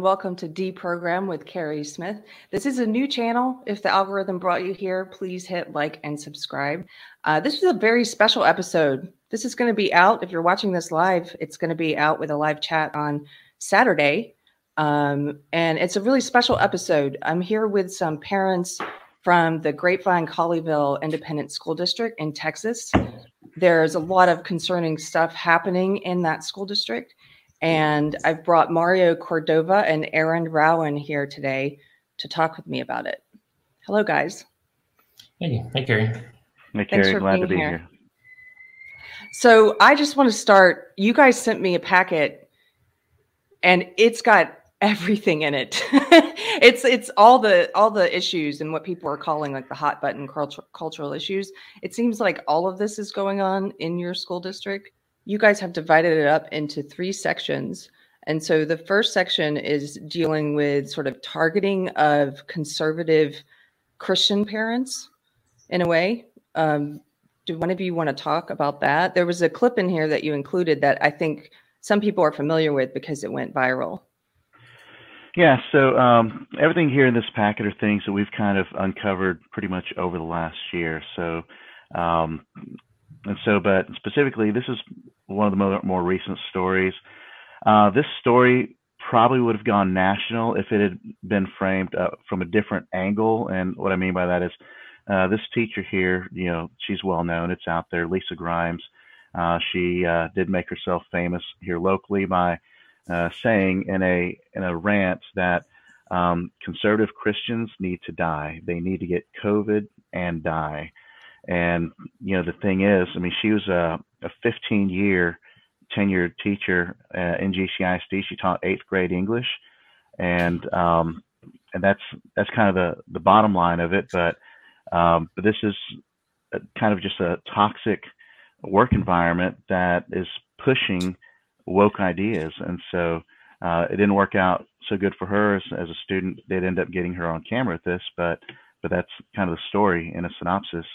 And welcome to Deprogram with Keri Smith. This is a new channel. If the algorithm brought you here, please hit like and subscribe. Uh, this is a very special episode. This is going to be out. If you're watching this live, it's going to be out with a live chat on Saturday. Um, and it's a really special episode. I'm here with some parents from the Grapevine Colleyville Independent School District in Texas. There's a lot of concerning stuff happening in that school district. And I've brought Mario Cordova and Aaron Rowan here today to talk with me about it. Hello, guys. Hey, hey, Keri. Hey, Keri. Glad to be here. here. So I just want to start. You guys sent me a packet, and it's got everything in it. it's it's all the all the issues and what people are calling like the hot button cultural cultural issues. It seems like all of this is going on in your school district you guys have divided it up into three sections. And so the first section is dealing with sort of targeting of conservative Christian parents in a way. Um, do one of you want to talk about that? There was a clip in here that you included that I think some people are familiar with because it went viral. Yeah, so um, everything here in this packet are things that we've kind of uncovered pretty much over the last year. So um, and so, but specifically, this is one of the more, more recent stories. Uh, this story probably would have gone national if it had been framed uh, from a different angle. And what I mean by that is, uh, this teacher here, you know, she's well known. It's out there, Lisa Grimes. Uh, she uh, did make herself famous here locally by uh, saying in a in a rant that um, conservative Christians need to die. They need to get COVID and die. And you know, the thing is, I mean, she was a, a 15 year tenured teacher uh, in GCISD. She taught eighth grade English, and um, and that's that's kind of the the bottom line of it. But um, but this is a, kind of just a toxic work environment that is pushing woke ideas, and so uh, it didn't work out so good for her as, as a student. They'd end up getting her on camera with this, but but that's kind of the story in a synopsis.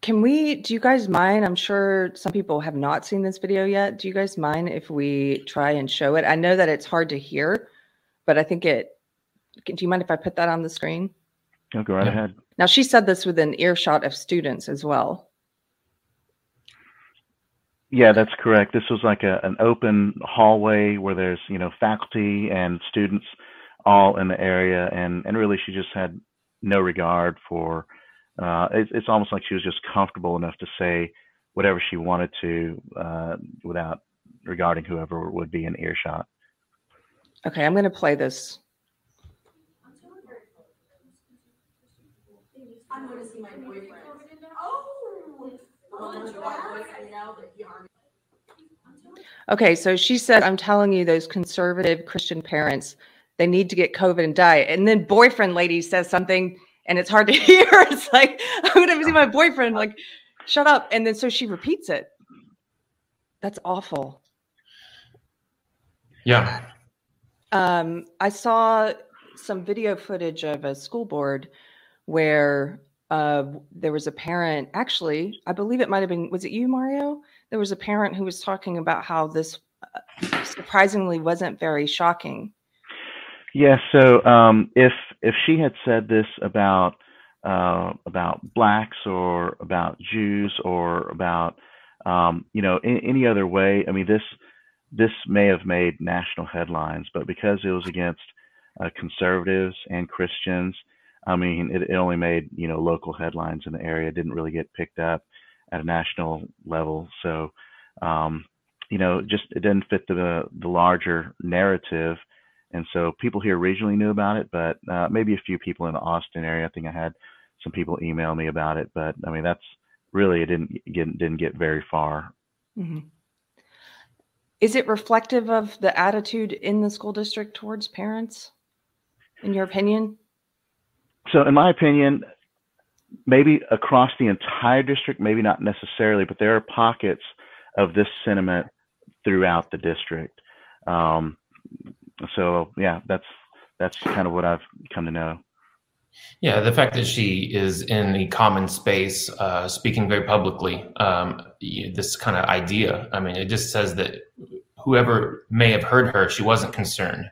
Can we, do you guys mind? I'm sure some people have not seen this video yet. Do you guys mind if we try and show it? I know that it's hard to hear, but I think it, do you mind if I put that on the screen? No, go right yeah. ahead. Now, she said this with an earshot of students as well. Yeah, that's correct. This was like a, an open hallway where there's, you know, faculty and students all in the area. And, and really, she just had no regard for uh, it, it's almost like she was just comfortable enough to say whatever she wanted to uh, without regarding whoever would be in earshot. Okay, I'm going to play this. Okay, so she said, I'm telling you, those conservative Christian parents, they need to get COVID and die. And then boyfriend lady says something and it's hard to hear. It's like I'm gonna see my boyfriend like, shut up. And then so she repeats it. That's awful. Yeah. Um, I saw some video footage of a school board where uh, there was a parent. Actually, I believe it might have been. Was it you, Mario? There was a parent who was talking about how this uh, surprisingly wasn't very shocking Yes. So um, if if she had said this about uh, about blacks or about Jews or about um, you know in, any other way, I mean this this may have made national headlines, but because it was against uh, conservatives and Christians, I mean it, it only made you know local headlines in the area. Didn't really get picked up at a national level. So um, you know just it didn't fit the the larger narrative and so people here regionally knew about it, but uh, maybe a few people in the Austin area. I think I had some people email me about it, but I mean that's really it didn't get didn't get very far. Mm-hmm. Is it reflective of the attitude in the school district towards parents, in your opinion? So, in my opinion, maybe across the entire district, maybe not necessarily, but there are pockets of this sentiment throughout the district. Um, so yeah, that's that's kind of what I've come to know. Yeah, the fact that she is in a common space, uh, speaking very publicly, um, this kind of idea. I mean, it just says that whoever may have heard her, she wasn't concerned.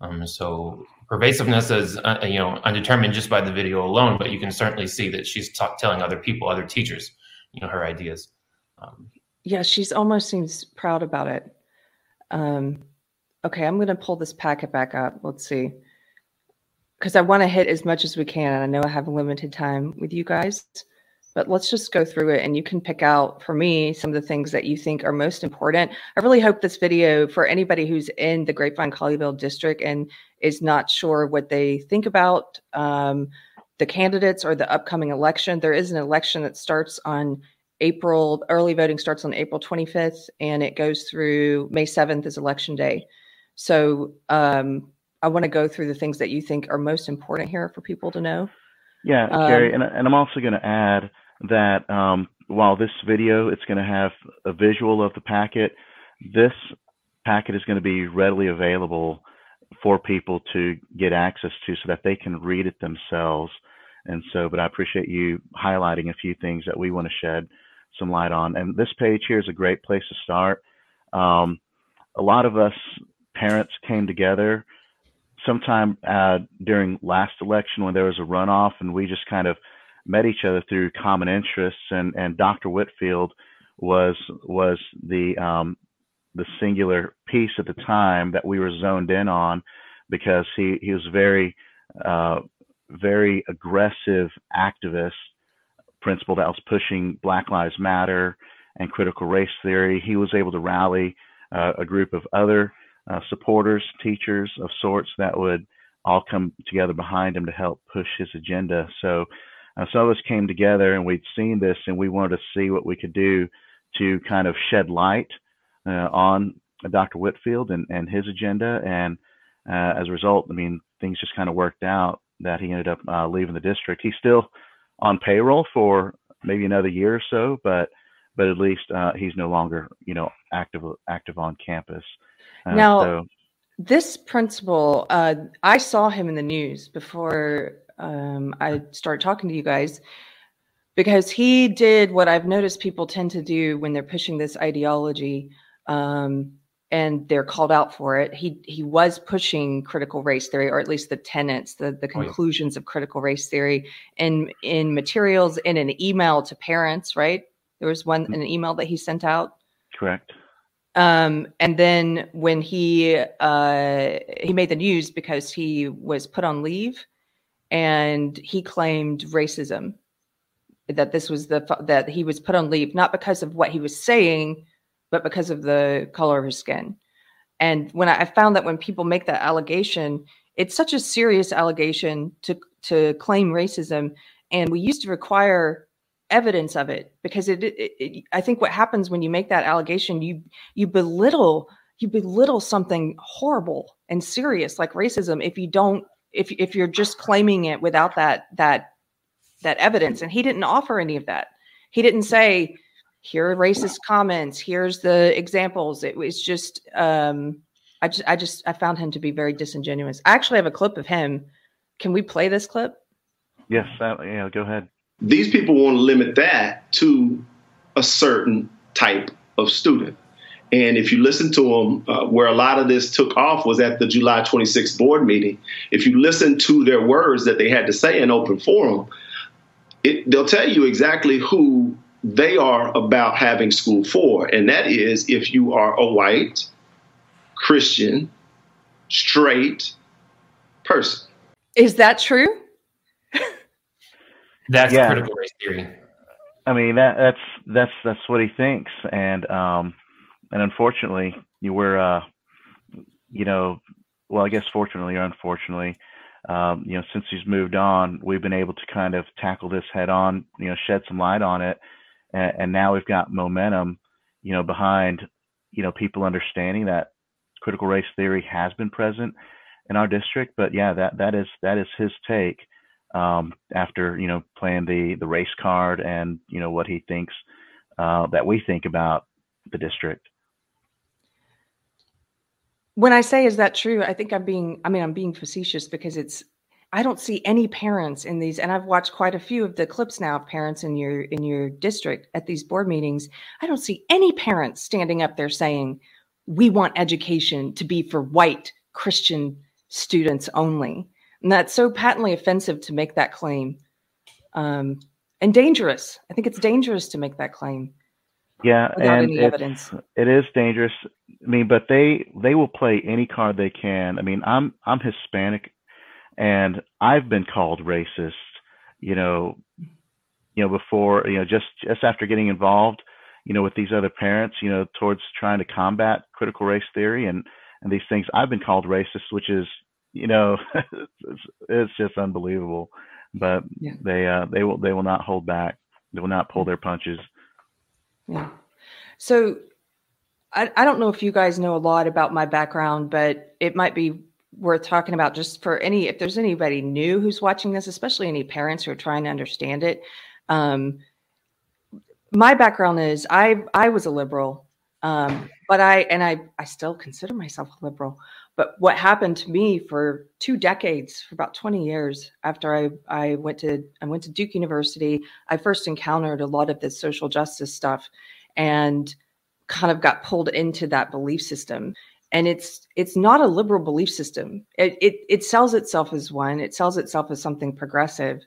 Um, so pervasiveness is uh, you know undetermined just by the video alone, but you can certainly see that she's telling other people, other teachers, you know, her ideas. Um, yeah, she's almost seems proud about it. Um, okay, I'm going to pull this packet back up. Let's see, because I want to hit as much as we can, and I know I have limited time with you guys but let's just go through it and you can pick out for me some of the things that you think are most important. I really hope this video for anybody who's in the Grapevine Colleyville district and is not sure what they think about um, the candidates or the upcoming election. There is an election that starts on April, early voting starts on April 25th and it goes through May 7th is election day. So um, I want to go through the things that you think are most important here for people to know. Yeah, Keri, um, and, and I'm also going to add that um, while this video, it's going to have a visual of the packet, this packet is going to be readily available for people to get access to so that they can read it themselves. And so, but I appreciate you highlighting a few things that we want to shed some light on. And this page here is a great place to start. Um, a lot of us parents came together sometime uh, during last election when there was a runoff, and we just kind of met each other through common interests. And and Dr. Whitfield was was the um, the singular piece at the time that we were zoned in on because he he was very uh, very aggressive activist principal that was pushing Black Lives Matter and critical race theory. He was able to rally uh, a group of other uh, supporters, teachers of sorts that would all come together behind him to help push his agenda. So uh, some of us came together and we'd seen this and we wanted to see what we could do to kind of shed light uh, on Dr. Whitfield and, and his agenda. And uh, as a result, I mean, things just kind of worked out that he ended up uh, leaving the district. He's still on payroll for maybe another year or so, but but at least uh, he's no longer, you know, active active on campus. Now, so. this principal, uh, I saw him in the news before um, I started talking to you guys because he did what I've noticed people tend to do when they're pushing this ideology. Um, and they're called out for it. He he was pushing critical race theory, or at least the tenets, the the conclusions oh, yeah. of critical race theory, in in materials in an email to parents. Right, there was one mm-hmm. an email that he sent out. Correct. Um, and then when he uh, he made the news because he was put on leave, and he claimed racism that this was the that he was put on leave not because of what he was saying, but because of the color of his skin. And when I, I found that when people make that allegation, it's such a serious allegation to to claim racism, and we used to require evidence of it because it, it, it, i think what happens when you make that allegation you you belittle you belittle something horrible and serious like racism if you don't if if you're just claiming it without that that that evidence. And he didn't offer any of that. He didn't say here are racist comments. Here's the examples. It was just um i just i just i found him to be very disingenuous. I actually have a clip of him. Can we play this clip? Yes uh, yeah go ahead these people want to limit that to a certain type of student. And if you listen to them, uh, where a lot of this took off was at the July 26th board meeting. If you listen to their words that they had to say in open forum, it, they'll tell you exactly who they are about having school for. And that is if you are a white, Christian, straight person. Is that true? That's yeah. critical race theory. I mean that that's that's that's what he thinks, and um, and unfortunately, you were uh, you know, well, I guess fortunately or unfortunately, um, you know, since he's moved on, we've been able to kind of tackle this head on, you know, shed some light on it, and, and now we've got momentum, you know, behind, you know, people understanding that critical race theory has been present in our district. But yeah, that that is that is his take um, after you know playing the the race card and you know what he thinks uh, that we think about the district. When I say is that true, I think I'm being I mean I'm being facetious because it's I don't see any parents in these, and I've watched quite a few of the clips now of parents in your in your district at these board meetings. I don't see any parents standing up there saying, we want education to be for white Christian students only. And that's so patently offensive to make that claim. Um, and dangerous. I think it's dangerous to make that claim. Yeah, and it's, it is dangerous. I mean, but they they will play any card they can. I mean, I'm I'm Hispanic, and I've been called racist. You know, you know before you know just just after getting involved, you know, with these other parents, you know, towards trying to combat critical race theory and and these things. I've been called racist, which is you know, it's, it's just unbelievable. But yeah. they uh, they will they will not hold back. They will not pull their punches. Yeah. So I, I don't know if you guys know a lot about my background, but it might be worth talking about just for any if there's anybody new who's watching this, especially any parents who are trying to understand it. Um, my background is I I was a liberal, um, but I and I I still consider myself a liberal. But what happened to me for two decades, for about 20 years after I, I went to I went to Duke University, I first encountered a lot of this social justice stuff and kind of got pulled into that belief system. And it's it's not a liberal belief system. It it, it sells itself as one. It sells itself as something progressive.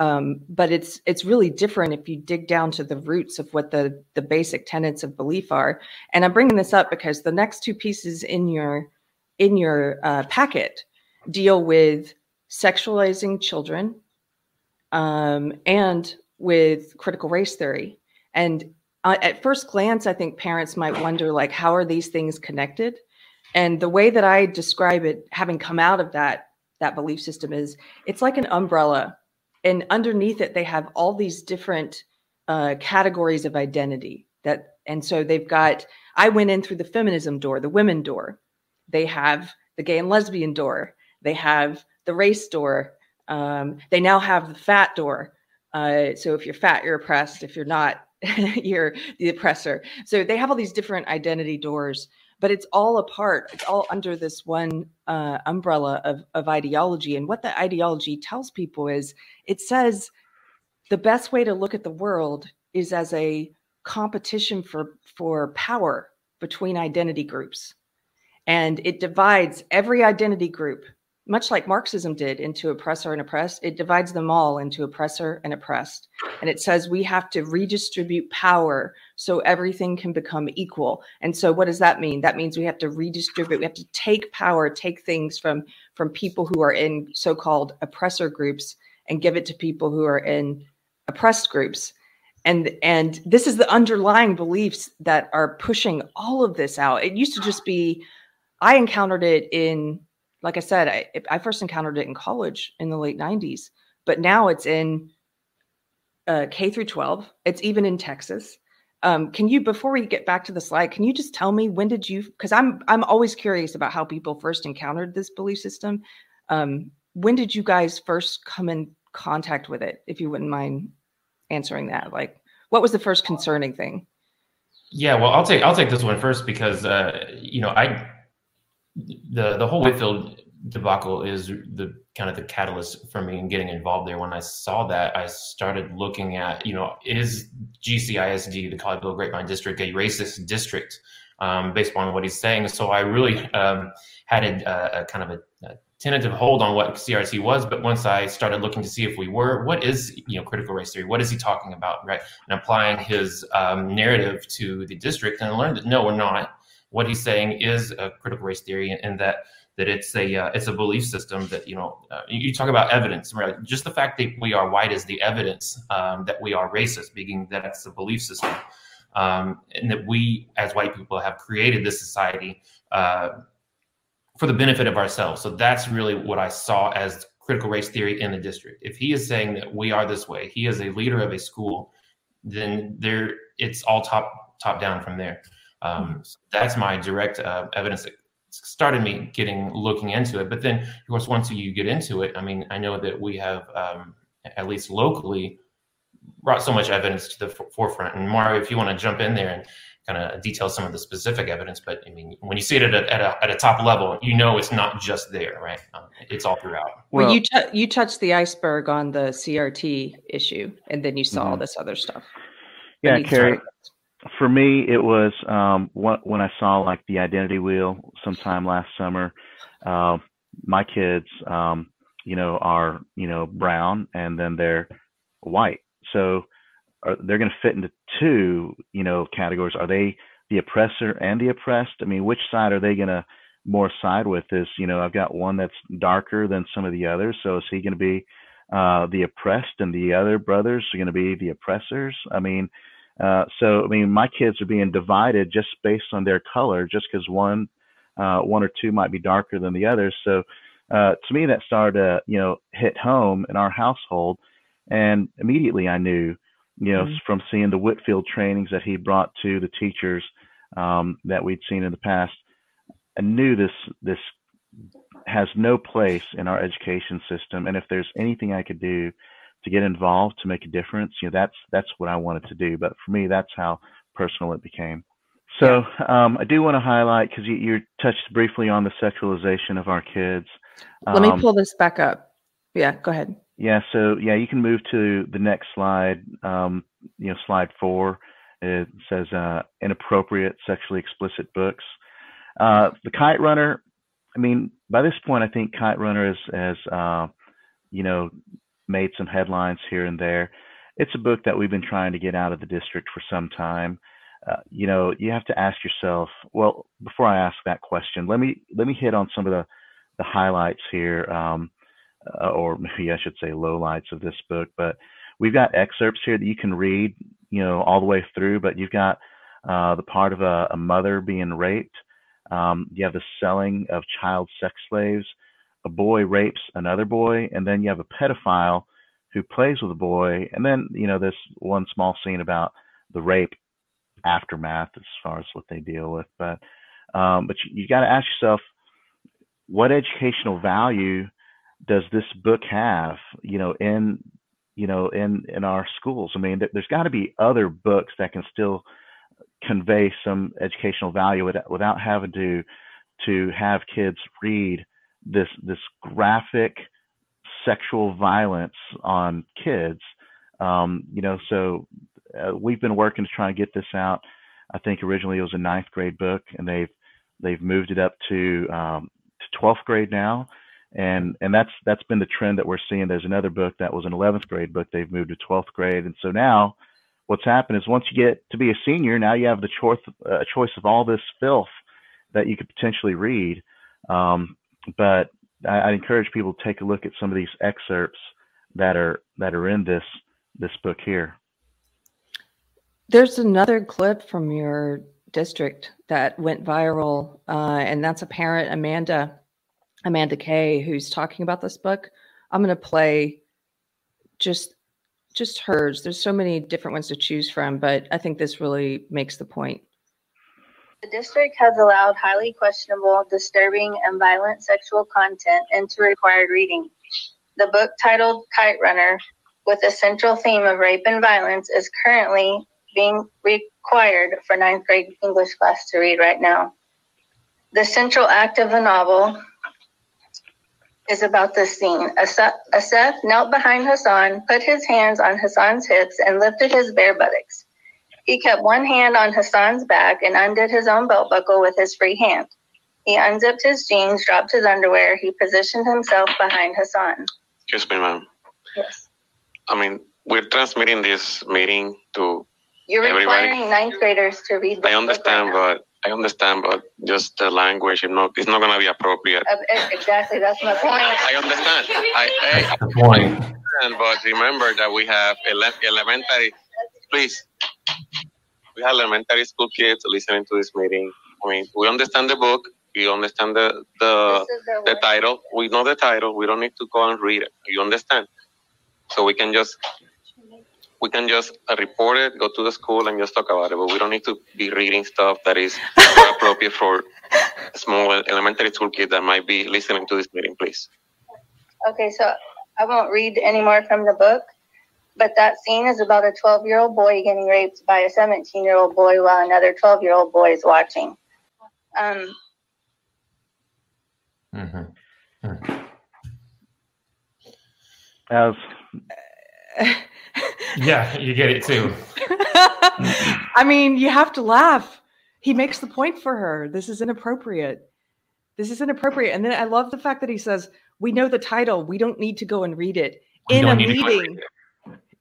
Um, but it's it's really different if you dig down to the roots of what the the basic tenets of belief are. And I'm bringing this up because the next two pieces in your in your uh, packet deal with sexualizing children um, and with critical race theory. And uh, at first glance, I think parents might wonder, like, how are these things connected? And the way that I describe it, having come out of that that belief system, is it's like an umbrella, and underneath it, they have all these different uh, categories of identity. That and so they've got. I went in through the feminism door, the women door, they have the gay and lesbian door. They have the race door. Um, they now have the fat door. Uh, so if you're fat, you're oppressed. If you're not, you're the oppressor. So they have all these different identity doors, but it's all apart. It's all under this one uh, umbrella of, of ideology. And what the ideology tells people is it says the best way to look at the world is as a competition for for power between identity groups and it divides every identity group much like marxism did into oppressor and oppressed. It divides them all into oppressor and oppressed. And it says we have to redistribute power so everything can become equal. And so what does that mean? That means we have to redistribute. We have to take power take things from from people who are in so-called oppressor groups and give it to people who are in oppressed groups. And and this is the underlying beliefs that are pushing all of this out. It used to just be I encountered it in, like I said, I, I first encountered it in college in the late 90s, but now it's in uh, K through 12. It's even in Texas. Um, can you, before we get back to the slide, can you just tell me when did you? Because I'm I'm always curious about how people first encountered this belief system. Um, when did you guys first come in contact with it? If you wouldn't mind answering that, like, what was the first concerning thing? Yeah, well, I'll take I'll take this one first because uh, you know I the the whole Whitfield debacle is the kind of the catalyst for me in getting involved there. When I saw that, I started looking at, you know, is GCISD, the Colleyville Grapevine District, a racist district um, based on what he's saying? So I really um, had a, a, kind of a, a, tentative hold on what CRT was. But once I started looking to see if we were, what is, you know, critical race theory? What is he talking about, right? And applying his um, narrative to the district and I learned that no, we're not what he's saying is a critical race theory and that that it's a uh, it's a belief system that you know uh, you, talk about evidence right? Just the fact that we are white is the evidence um, that we are racist being that it's a belief system. Um, and that we as white people have created this society uh, for the benefit of ourselves. So that's really what i saw as critical race theory in the district. If he is saying that we are this way he is a leader of a school then there it's all top top down from there um, so that's my direct uh, evidence that started me getting looking into it. But then, of course, once you get into it, I mean, I know that we have um, at least locally brought so much evidence to the f- forefront. And Mario, if you want to jump in there and kind of detail some of the specific evidence, but I mean, when you see it at a, at a, at a top level, you know it's not just there, right? Um, it's all throughout. Well, well you t- you touched the iceberg on the CRT issue, and then you saw mm-hmm. all this other stuff. Yeah, Keri. For me, it was um, when I saw like the identity wheel sometime last summer. Uh, my kids, um, you know, are you know brown and then they're white, so are, they're going to fit into two you know categories. Are they the oppressor and the oppressed? I mean, which side are they going to more side with? Is you know, I've got one that's darker than some of the others, so is he going to be uh, the oppressed and the other brothers are going to be the oppressors? I mean uh, so, I mean, my kids are being divided just based on their color, just because one, uh, one or two might be darker than the others. So, uh, to me, that started to, you know, hit home in our household, and immediately I knew, you know, mm-hmm. from seeing the Whitfield trainings that he brought to the teachers um, that we'd seen in the past, I knew this this has no place in our education system, and if there's anything I could do to get involved to make a difference you know that's that's what i wanted to do. But for me that's how personal it became. So um, i do want to highlight because you, you, touched briefly on the sexualization of our kids. Let um, me pull this back up. Yeah go ahead. Yeah so yeah you can move to the next slide um, you know slide four. It says uh, inappropriate sexually explicit books. Uh, the kite runner i mean by this point i think kite runner is has uh, you know made some headlines here and there. It's a book that we've been trying to get out of the district for some time. Uh, you know, you have to ask yourself. Well, before I ask that question, let me let me hit on some of the the highlights here, um, uh, or maybe I should say lowlights of this book. But we've got excerpts here that you can read, you know, all the way through. But you've got uh, the part of a, a mother being raped. Um, you have the selling of child sex slaves a boy rapes another boy, and then you have a pedophile who plays with a boy, and then you know this one small scene about the rape aftermath as far as what they deal with. But um, but you, you got to ask yourself, what educational value does this book have? You know, in you know in in our schools. I mean, there's got to be other books that can still convey some educational value without, without having to to have kids read this this graphic sexual violence on kids. Um, you know, so uh, we've been working to try and get this out. I think originally it was a ninth grade book, and they've they've moved it up to um, to 12th grade now, and and that's that's been the trend that we're seeing. There's another book that was an 11th grade book. They've moved to 12th grade, and so now what's happened is once you get to be a senior, now you have the choice uh, choice of all this filth that you could potentially read. Um, but I, I encourage people to take a look at some of these excerpts that are that are in this this book here. There's another clip from your district that went viral, uh, and that's a parent, Amanda, Amanda Kay, who's talking about this book. I'm going to play just just hers. There's so many different ones to choose from, but I think this really makes the point. The district has allowed highly questionable, disturbing, and violent sexual content into required reading. The book titled Kite Runner, with a central theme of rape and violence, is currently being required for ninth grade English class to read right now. The central act of the novel is about this scene. Assef knelt behind Hassan, put his hands on Hassan's hips, and lifted his bare buttocks. He kept one hand on Hassan's back and undid his own belt buckle with his free hand. He unzipped his jeans, dropped his underwear. He positioned himself behind Hassan. Excuse me, ma'am. Yes. I mean, we're transmitting this meeting to You're everybody. requiring ninth graders to read I understand, right but I understand, but just the language, you know, it's not going to be appropriate. Uh, exactly, that's my point. I understand. I, I, point. But remember that we have ele- elementary. Please, we have elementary school kids listening to this meeting. I mean, we understand the book. We understand the the, the title. We know the title. We don't need to go and read it. You understand? So we can just we can just uh, report it, go to the school, and just talk about it. But we don't need to be reading stuff that is appropriate for small elementary school kids that might be listening to this meeting. Please. Okay, so I won't read any more from the book. But that scene is about a 12 year old boy getting raped by a 17 year old boy while another 12 year old boy is watching. Um, mm-hmm. Mm-hmm. As yeah, you get it too. I mean, you have to laugh. He makes the point for her. This is inappropriate. This is inappropriate. And then I love the fact that he says, "We know the title. We don't need to go and read it We in a don't to meeting."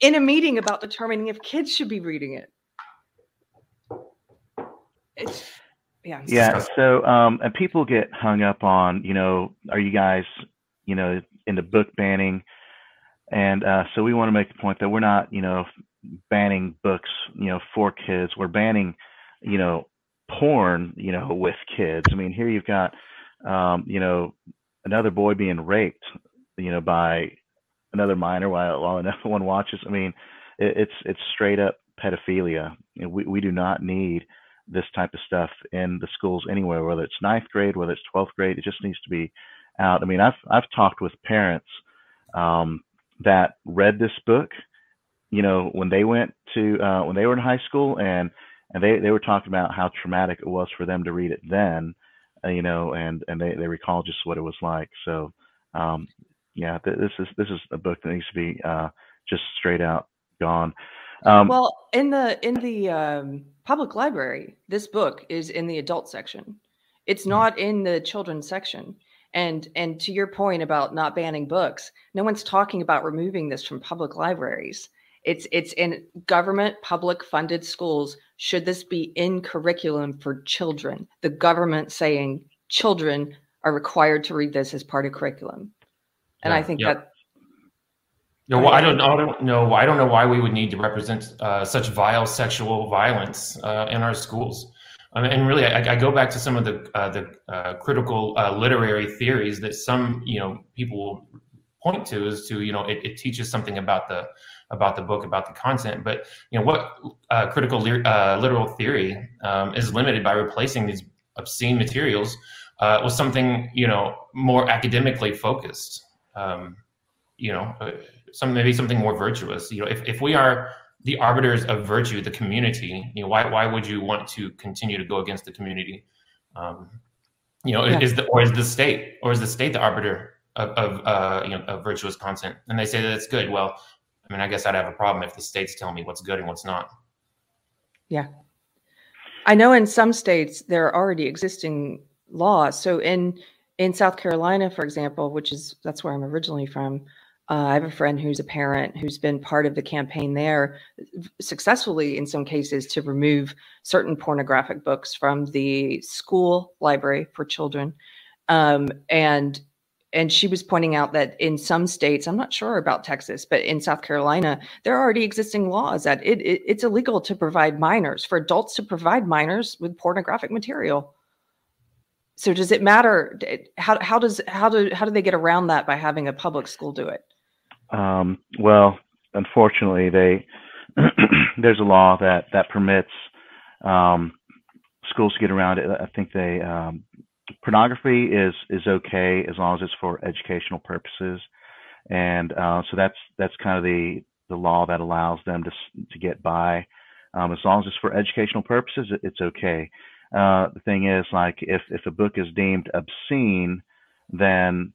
In a meeting about determining if kids should be reading it. It's yeah. Yeah. So, um, and people get hung up on, you know, are you guys, you know, into book banning? And uh, so we want to make the point that we're not, you know, banning books, you know, for kids. We're banning, you know, porn, you know, with kids. I mean, here you've got, um, you know, another boy being raped, you know, by another minor while while another one watches. I mean, it, it's it's straight up pedophilia. You know, we we do not need this type of stuff in the schools anywhere, whether it's ninth grade, whether it's twelfth grade. It just needs to be out. I mean, I've I've talked with parents um, that read this book, you know, when they went to uh, when they were in high school, and and they they were talking about how traumatic it was for them to read it then, uh, you know, and and they they recall just what it was like. So, um, yeah, th- this is this is a book that needs to be uh, just straight out gone. Um, well, in the in the um, public library, this book is in the adult section. It's not in the children's section. And and to your point about not banning books, no one's talking about removing this from public libraries. It's it's in government public funded schools. Should this be in curriculum for children? The government saying children are required to read this as part of curriculum. And I think yeah. that No, well, I don't, I don't know. I don't know why we would need to represent uh, such vile sexual violence uh, in our schools. I mean, and really, I, I go back to some of the uh, the uh, critical uh, literary theories that some you know people will point to as to you know it, it teaches something about the about the book about the content. But you know what uh, critical lir- uh, literal theory um, is limited by replacing these obscene materials uh, with something you know more academically focused. Um, you know. Uh, some maybe something more virtuous. You know, if, if we are the arbiters of virtue, the community, you know, why why would you want to continue to go against the community? Um, you know, Yeah. is the or is the state or is the state the arbiter of, of uh, you know of virtuous content? And they say that it's good. Well, I mean, I guess I'd have a problem if the states tell me what's good and what's not. Yeah, I know in some states there are already existing laws. So in in South Carolina, for example, which is that's where I'm originally from, uh, I have a friend who's a parent who's been part of the campaign there successfully in some cases to remove certain pornographic books from the school library for children. Um, and and she was pointing out that in some states, I'm not sure about Texas, but in South Carolina, there are already existing laws that it, it it's illegal to provide minors for adults to provide minors with pornographic material. So does it matter? How how does how do how do they get around that by having a public school do it? Um, well, unfortunately, they there's a law that that permits um, schools to get around it. I think they um, pornography is is okay as long as it's for educational purposes, and uh, so that's that's kind of the the law that allows them to to get by. Um, as long as it's for educational purposes, it- it's okay. Uh, the thing is, like if if a book is deemed obscene, then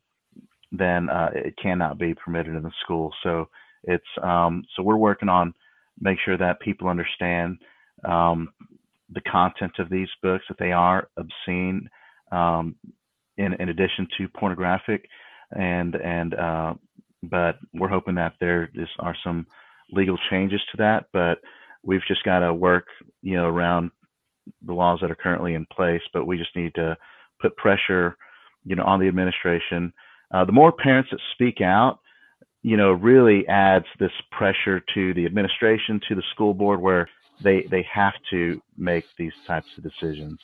then uh, it cannot be permitted in the school. So it's um, so we're working on make sure that people understand um, the content of these books that they are obscene um, in in addition to pornographic and and uh, but we're hoping that there is, are some legal changes to that but we've just got to work you know around the laws that are currently in place but we just need to put pressure you know on the administration uh, the more parents that speak out, you know, really adds this pressure to the administration, to the school board, where they they have to make these types of decisions.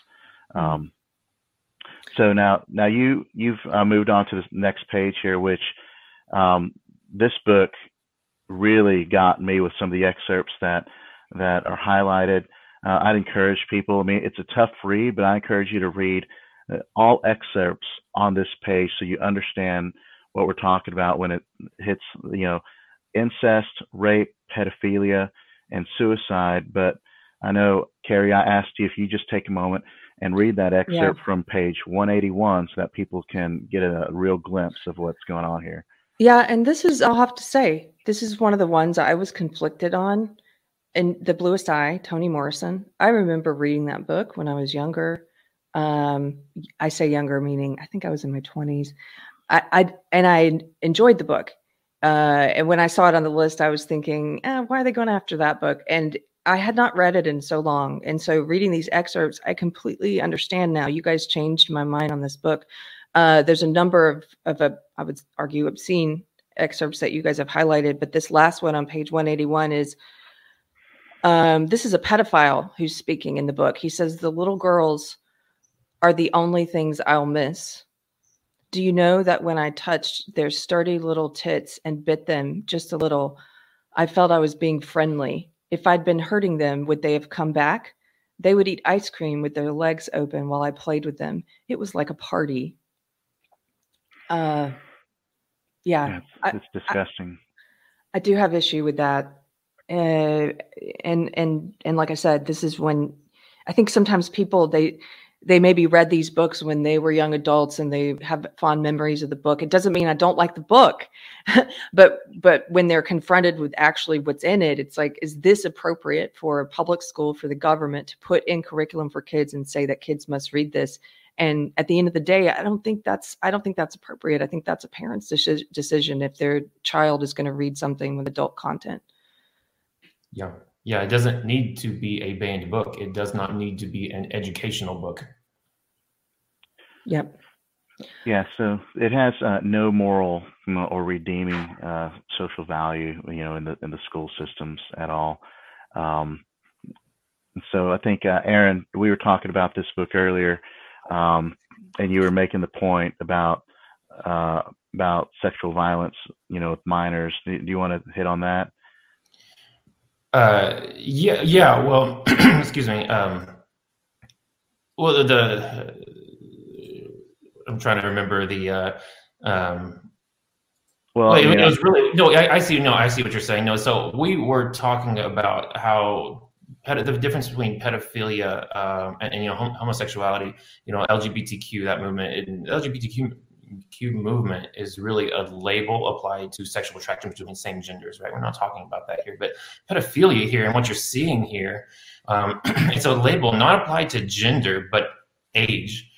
Um, so now now you you've uh, moved on to the next page here, which um, this book really got me with some of the excerpts that that are highlighted. Uh, I'd encourage people. I mean, it's a tough read, but I encourage you to read uh, all excerpts on this page so you understand what we're talking about when it hits you know incest rape pedophilia and suicide. But i know Keri i asked you if you just take a moment and read that excerpt from page 181 so that people can get a real glimpse of what's going on here. Yeah, and this is I'll have to say this is one of the ones I was conflicted on, and The Bluest Eye, Toni Morrison. I remember reading that book when I was younger. Um, I say younger, meaning I think I was in my 20s. I, I and I enjoyed the book. Uh, and when I saw it on the list, I was thinking, eh, why are they going after that book? And I had not read it in so long. And so reading these excerpts, I completely understand now. You guys changed my mind on this book. Uh, there's a number of, of a, I would argue, obscene excerpts that you guys have highlighted, but this last one on page 181 is um, this is a pedophile who's speaking in the book. He says, The little girls are the only things I'll miss. Do you know that when I touched their sturdy little tits and bit them just a little, I felt I was being friendly? If I'd been hurting them, would they have come back? They would eat ice cream with their legs open while I played with them. It was like a party. Uh, yeah, yeah it's, it's disgusting. I, I, do have issue with that, uh, and and and like I said, this is when I think sometimes people they they maybe read these books when they were young adults and they have fond memories of the book. It doesn't mean i don't like the book but but when they're confronted with actually what's in it it's like is this appropriate for a public school for the government to put in curriculum for kids and say that kids must read this? And at the end of the day i don't think that's i don't think that's appropriate. I think that's a parent's decision if their child is going to read something with adult content yeah yeah, it doesn't need to be a banned book. It does not need to be an educational book. Yep. Yeah, so it has uh, no moral or redeeming uh, social value, you know, in the in the school systems at all. Um, so I think uh, Aaron, we were talking about this book earlier, um, and you were making the point about uh, about sexual violence, you know, with minors. Do, do you want to hit on that? Uh, yeah, yeah. Well, excuse me. Um, well, the, the, I'm trying to remember the. Uh, um, well, it, yeah. it, was really no. I, I, see. No, I see what you're saying. No, so we were talking about how the difference between pedophilia um, and, and, you know homosexuality. You know, LGBTQ that movement. And LGBTQ Q movement is really a label applied to sexual attraction between same genders, right? We're not talking about that here, but pedophilia here and what you're seeing here, um, it's a label not applied to gender, but age.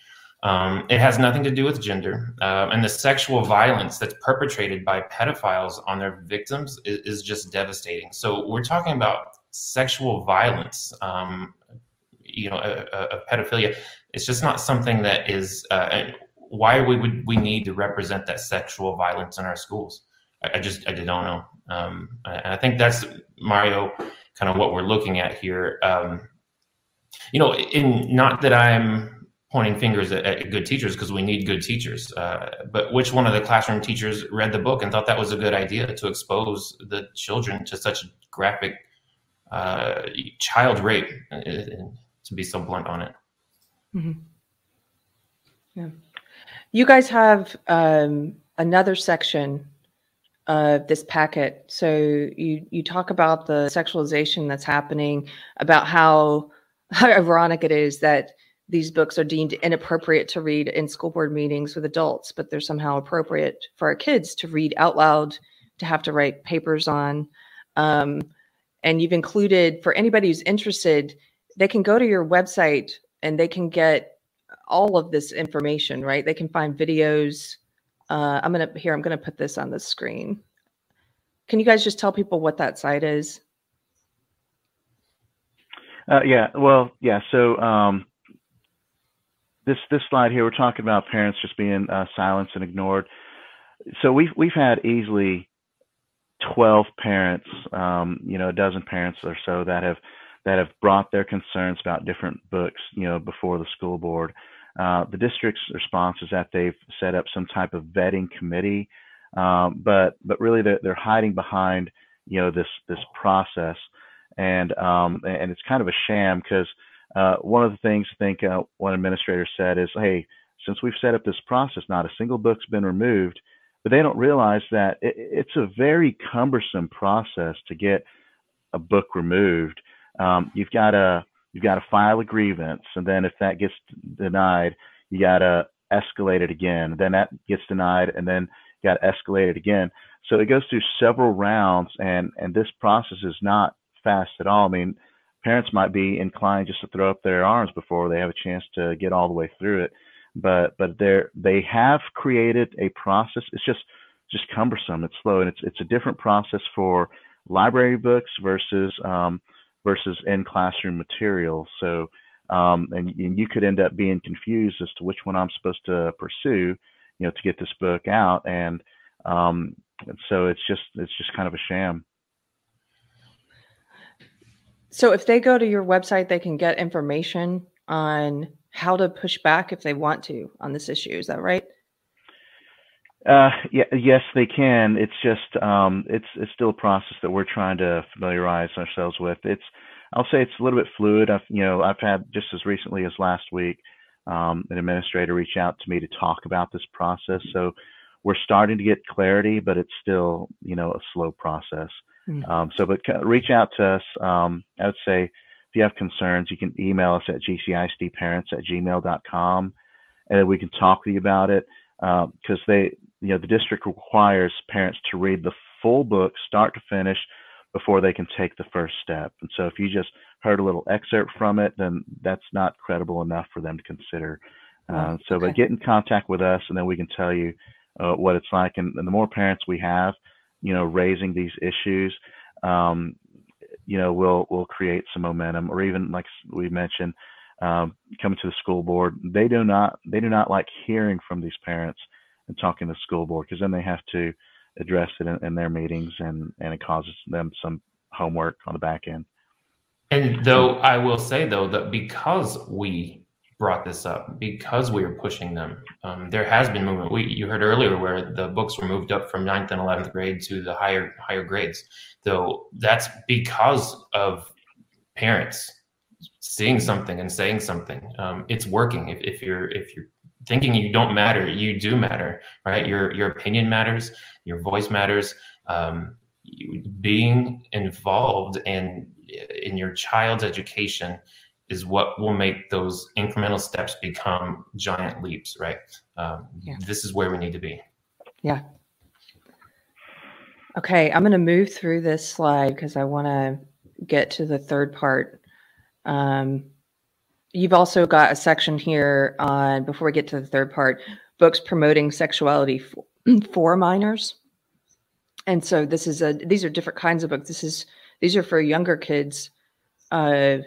Um, it has nothing to do with gender. Uh, and the sexual violence that's perpetrated by pedophiles on their victims is, is just devastating. So we're talking about sexual violence, um, you know, a, a, a pedophilia. It's just not something that is, uh, why we would we need to represent that sexual violence in our schools? I, I just I don't know. Um, and I think that's Mario, kind of what we're looking at here. Um, you know, in not that I'm pointing fingers at, at good teachers because we need good teachers, uh, but which one of the classroom teachers read the book and thought that was a good idea to expose the children to such graphic uh, child rape, uh, to be so blunt on it. Mm-hmm. Yeah. You guys have um, another section of this packet. So you you talk about the sexualization that's happening, about how, ironic it is that these books are deemed inappropriate to read in school board meetings with adults, but they're somehow appropriate for our kids to read out loud, to have to write papers on. Um, and you've included for anybody who's interested, they can go to your website and they can get all of this information, right? They can find videos. Uh, I'm gonna here. I'm gonna put this on the screen. Can you guys just tell people what that site is? Uh, yeah. Well, yeah. So um, this this slide here, we're talking about parents just being uh, silenced and ignored. So we've we've had easily 12 parents, um, you know, a dozen parents or so that have that have brought their concerns about different books, you know, before the school board. Uh, the district's response is that they've set up some type of vetting committee, um, but but really they're, they're hiding behind you know this this process, and um, and it's kind of a sham because uh, one of the things I think uh, one administrator said is, hey, since we've set up this process, not a single book's been removed, but they don't realize that it, it's a very cumbersome process to get a book removed. Um, you've got to you've got to file a grievance, and then if that gets denied, you got to escalate it again. Then that gets denied, and then you got to escalate it again. So it goes through several rounds, and and this process is not fast at all. I mean, parents might be inclined just to throw up their arms before they have a chance to get all the way through it. But but they're they have created a process. It's just just cumbersome. It's slow, and it's it's a different process for library books versus um, versus in classroom material. So um, and, and you could end up being confused as to which one I'm supposed to pursue, you know, to get this book out. And, um, and so it's just it's just kind of a sham. So if they go to your website, they can get information on how to push back if they want to on this issue. Is that right? Uh, yeah, yes, they can. It's just um, it's it's still a process that we're trying to familiarize ourselves with. It's I'll say it's a little bit fluid. I've you know I've had just as recently as last week um, an administrator reach out to me to talk about this process. So we're starting to get clarity, but it's still you know a slow process. Mm-hmm. Um, so, but reach out to us. Um, I would say if you have concerns, you can email us at gcisdparents at gmail.com and we can talk with you about it because uh, they, you know, the district requires parents to read the full book, start to finish, before they can take the first step. And so if you just heard a little excerpt from it, then that's not credible enough for them to consider. Uh, so, okay. but get in contact with us, and then we can tell you uh, what it's like. And, and, the more parents we have, you know, raising these issues, um, you know, we'll we'll create some momentum. Or even like we mentioned, um, coming to the school board, they do not they do not like hearing from these parents and talking to school board because then they have to address it in, in their meetings and and it causes them some homework on the back end. And though I will say though that because we brought this up, because we are pushing them, um, there has been movement. We you heard earlier where the books were moved up from ninth and eleventh grade to the higher higher grades. Though that's because of parents seeing something and saying something. Um, it's working. If, if you're if you're thinking you don't matter, you do matter, right? Your your opinion matters, your voice matters. Um, being involved in in your child's education is what will make those incremental steps become giant leaps, right? Um, yeah. This is where we need to be. Yeah. Okay, I'm going to move through this slide because I want to get to the third part. Um, You've also got a section here on, before we get to the third part, books promoting sexuality for, for minors. And so this is a, these are different kinds of books. This is, these are for younger kids. Uh,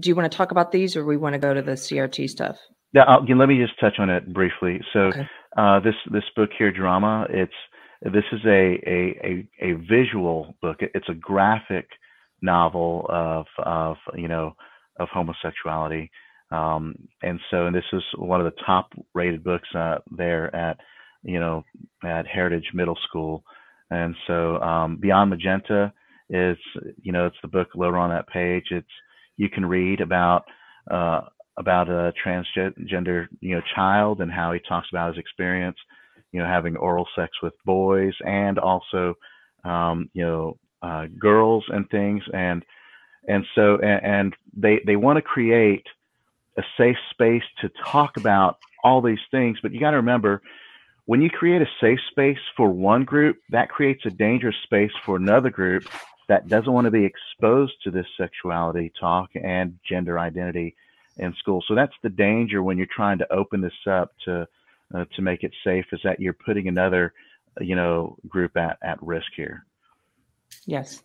do you want to talk about these or we want to go to the CRT stuff? Yeah, I'll, let me just touch on it briefly. So okay. uh, this, this book here, Drama, it's, this is a, a, a, a visual book. It's a graphic novel of, of, you know, of homosexuality. Um, and so, and this is one of the top rated books uh, there at, you know, at Heritage Middle School. And so, um, Beyond Magenta is, you know, it's the book lower on that page. It's, you can read about, uh, about a transgender, you know, child and how he talks about his experience, you know, having oral sex with boys and also, um, you know, uh, girls and things. And, and so and, and they they want to create a safe space to talk about all these things but you got to remember when you create a safe space for one group that creates a dangerous space for another group that doesn't want to be exposed to this sexuality talk and gender identity in school. So that's the danger when you're trying to open this up to uh, to make it safe is that you're putting another you know group at at risk here. Yes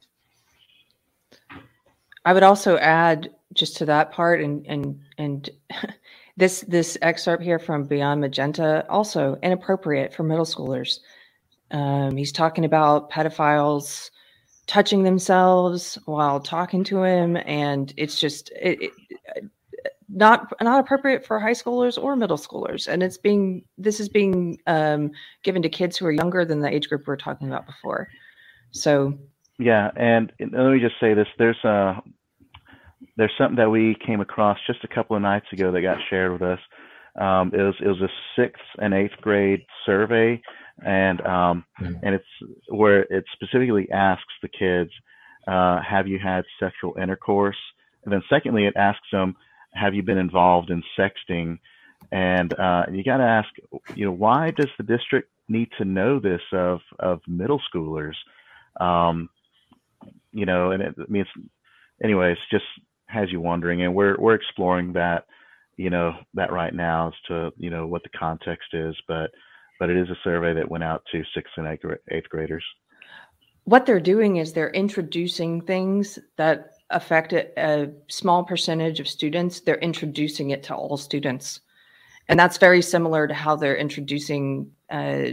I would also add just to that part and and and this this excerpt here from Beyond Magenta also inappropriate for middle schoolers. Um, he's talking about pedophiles touching themselves while talking to him, and it's just it, it, not not appropriate for high schoolers or middle schoolers. And it's being this is being um, given to kids who are younger than the age group we are talking about before. So yeah, and let me just say this: there's a there's something that we came across just a couple of nights ago that got shared with us. Um, it was it was a sixth and eighth grade survey, and um, mm-hmm. and it's where it specifically asks the kids, uh, "Have you had sexual intercourse?" And then secondly, it asks them, "Have you been involved in sexting?" And uh, you got to ask, you know, why does the district need to know this of of middle schoolers? Um, you know, and it, I mean, it's, anyways, just has you wondering, and we're we're exploring that, you know, that right now as to you know what the context is, but but it is a survey that went out to sixth and eighth, eighth graders. What they're doing is they're introducing things that affect a, a small percentage of students. They're introducing it to all students and that's very similar to how they're introducing uh,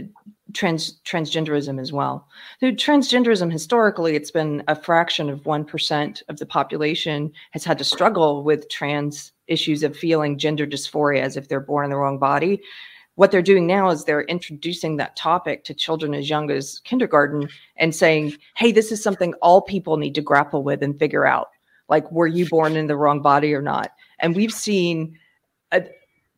trans transgenderism as well. So transgenderism historically, it's been a fraction of one percent of the population has had to struggle with trans issues of feeling gender dysphoria as if they're born in the wrong body. What they're doing now is they're introducing that topic to children as young as kindergarten and saying, "Hey, this is something all people need to grapple with and figure out. Like, were you born in the wrong body or not?" And we've seen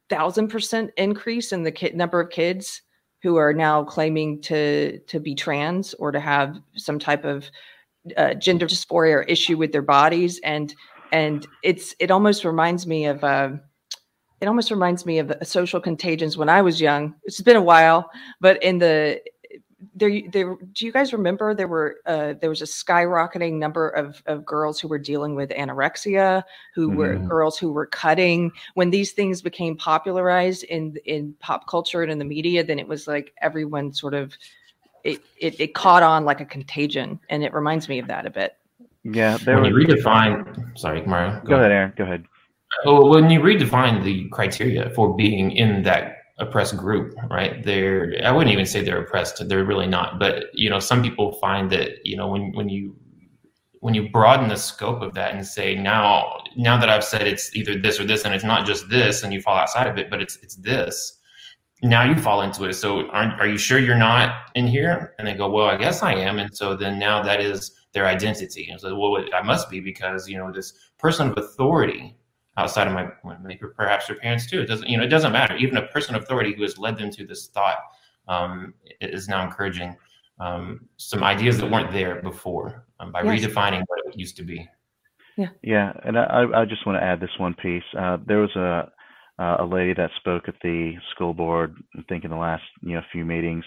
thousand percent increase in the number of kids who are now claiming to to be trans or to have some type of uh, gender dysphoria or issue with their bodies and and it's it almost reminds me of uh, it almost reminds me of social contagions when I was young. It's been a while, but in the there, there. Do you guys remember there were uh, there was a skyrocketing number of of girls who were dealing with anorexia, who mm-hmm. were girls who were cutting. When these things became popularized in in pop culture and in the media, then it was like everyone sort of it it, it caught on like a contagion, and it reminds me of that a bit. Yeah, there when you redefine. Sorry, Mario. Go, go ahead, Aaron. Go ahead. Oh, when you redefine the criteria for being in that oppressed group, right? They're I wouldn't even say they're oppressed. They're really not. But you know, some people find that you know when when you when you broaden the scope of that and say now now that I've said it's either this or this and it's not just this and you fall outside of it, but it's it's this. Now you fall into it. So aren't are you sure you're not in here? And they go, well, I guess I am. And so then now that is their identity. And so well, I must be because you know this person of authority outside of my maybe perhaps their parents too. It doesn't you know it doesn't matter. Even a person of authority who has led them to this thought um, is now encouraging um, some ideas that weren't there before um, by yes. redefining what it used to be. Yeah, yeah, and I, I just want to add this one piece. Uh, there was a a lady that spoke at the school board, I think in the last you know few meetings,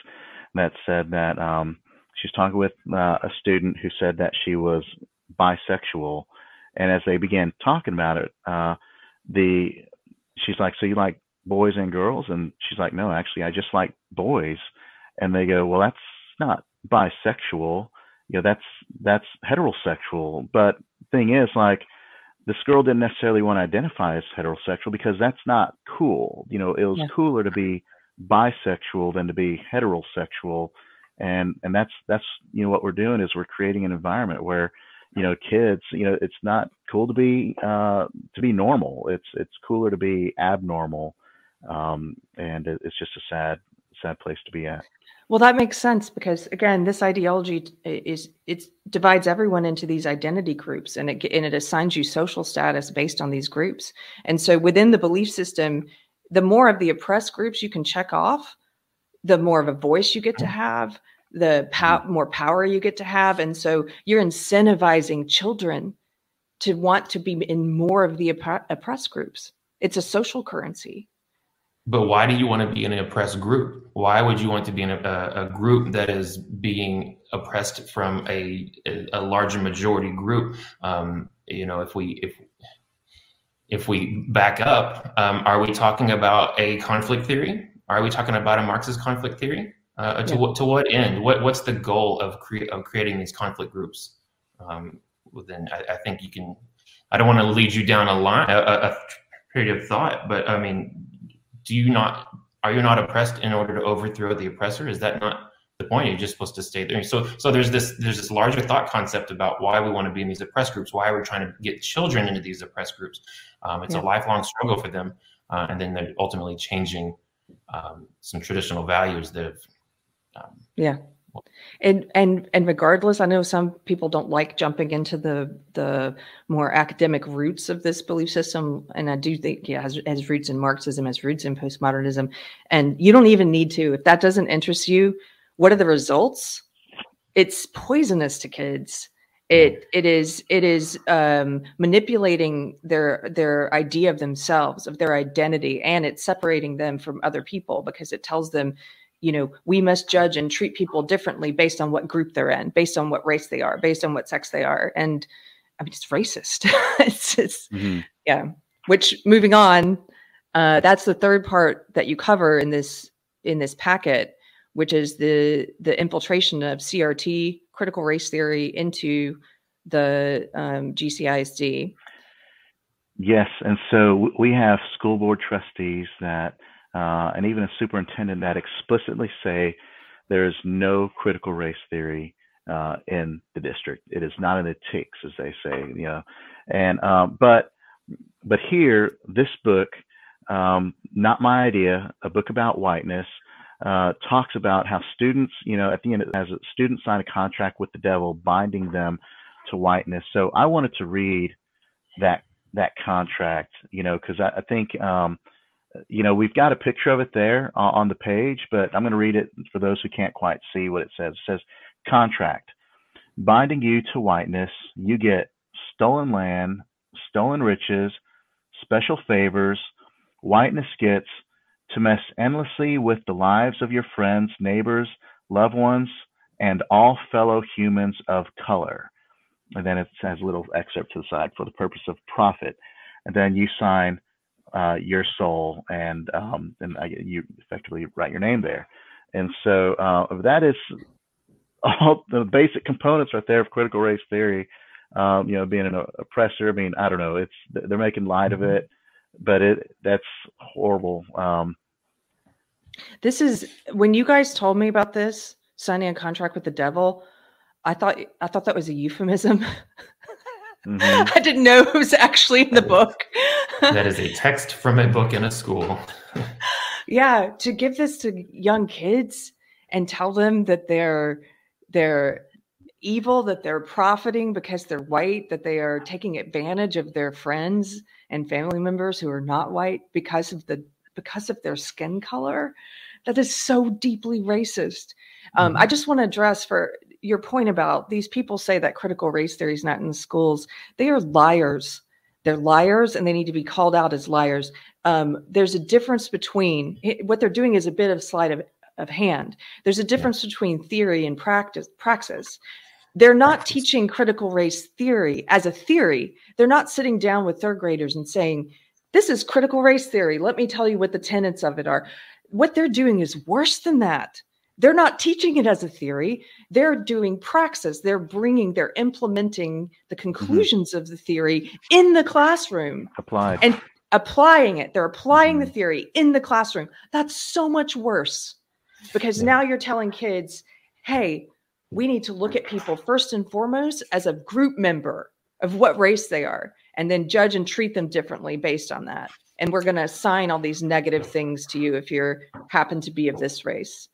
that said that um, she's talking with uh, a student who said that she was bisexual and as they began talking about it, uh, the she's like, "So you like boys and girls?" And she's like, "No, actually, I just like boys." And they go, "Well, that's not bisexual. You know, that's that's heterosexual." But thing is, like, this girl didn't necessarily want to identify as heterosexual because that's not cool. You know, it was yeah. cooler to be bisexual than to be heterosexual and and that's that's you know what we're doing is we're creating an environment where you know kids you know it's not cool to be uh to be normal. It's it's cooler to be abnormal um and it, it's just a sad sad place to be at. Well that makes sense because again this ideology is it divides everyone into these identity groups and it and it assigns you social status based on these groups. And so within the belief system the more of the oppressed groups you can check off the more of a voice you get to have the pow- mm-hmm. more power you get to have. And so you're incentivizing children to want to be in more of the opp- oppressed groups. It's a social currency. But why do you want to be in an oppressed group? Why would you want to be in a, a group that is being oppressed from a, a larger majority group? Um, you know if we if if we back up um, are we talking about a conflict theory? Are we talking about a marxist conflict theory uh, to, yeah. what, to what end? What, what's the goal of, cre- of creating these conflict groups? Um, well, then I, I, think you can. I don't want to lead you down a line, a, a period of thought, but I mean, do you not? Are you not oppressed in order to overthrow the oppressor? Is that not the point? You're just supposed to stay there. So, so there's this there's this larger thought concept about why we want to be in these oppressed groups. Why we're trying to get children into these oppressed groups. Um, it's yeah. a lifelong struggle for them, uh, and then they're ultimately changing um, some traditional values that have um, yeah. And and and regardless, I know some people don't like jumping into the the more academic roots of this belief system, and I do think yeah, has, has roots in Marxism, has roots in postmodernism, and you don't even need to if that doesn't interest you. What are the results? It's poisonous to kids. It it is it is um, manipulating their their idea of themselves, of their identity, and it's separating them from other people because it tells them you know we must judge and treat people differently based on what group they're in based on what race they are based on what sex they are. And i mean it's racist. It's, it's mm-hmm. yeah. Which moving on uh, that's the third part that you cover in this in this packet which is the the infiltration of crt critical race theory into the um, gcisd yes and so we have school board trustees that uh, and even a superintendent that explicitly say there is no critical race theory uh, in the district. It is not in the TEKS, as they say, you know. And um, but but here, this book, um, not my idea, a book about whiteness, uh, talks about how students, you know, at the end, as a student sign a contract with the devil, binding them to whiteness. So I wanted to read that that contract, you know, because I, I, think um, you know, we've got a picture of it there uh, on the page, but I'm going to read it for those who can't quite see what it says. It says, contract, binding you to whiteness, you get stolen land, stolen riches, special favors, whiteness gets to mess endlessly with the lives of your friends, neighbors, loved ones, and all fellow humans of color. And then it has a little excerpt to the side for the purpose of profit. And then you sign uh, your soul, and um, and I, you effectively write your name there. And so uh, that is all the basic components right there of critical race theory. Um, you know, being an oppressor. I mean, I don't know. It's they're making light of mm-hmm. it, but it that's horrible. Um, this is when you guys told me about this signing a contract with the devil. I thought I thought that was a euphemism. Mm-hmm. I didn't know it was actually in the book. That is a text from a book in a school. yeah, to give this to young kids and tell them that they're they're evil, that they're profiting because they're white, that they are taking advantage of their friends and family members who are not white because of the because of their skin color. That is so deeply racist. Um, mm-hmm. I just want to address for your point about these people say that critical race theory is not in schools. They are liars. They're liars and they need to be called out as liars. Um, there's a difference between what they're doing is a bit of sleight of, of hand. There's a difference between theory and practice. Praxis. They're not teaching critical race theory as a theory. They're not sitting down with third graders and saying, "This is critical race theory. Let me tell you what the tenets of it are." What they're doing is worse than that. They're not teaching it as a theory. They're doing praxis. They're bringing, they're implementing the mm-hmm. conclusions mm-hmm. of the theory in the classroom. Applied. And applying it. They're applying mm-hmm. the theory in the classroom. That's so much worse because yeah. now you're telling kids, hey, we need to look at people first and foremost as a group member of what race they are and then judge and treat them differently based on that. And we're going to assign all these negative things to you if you happen to be of this race.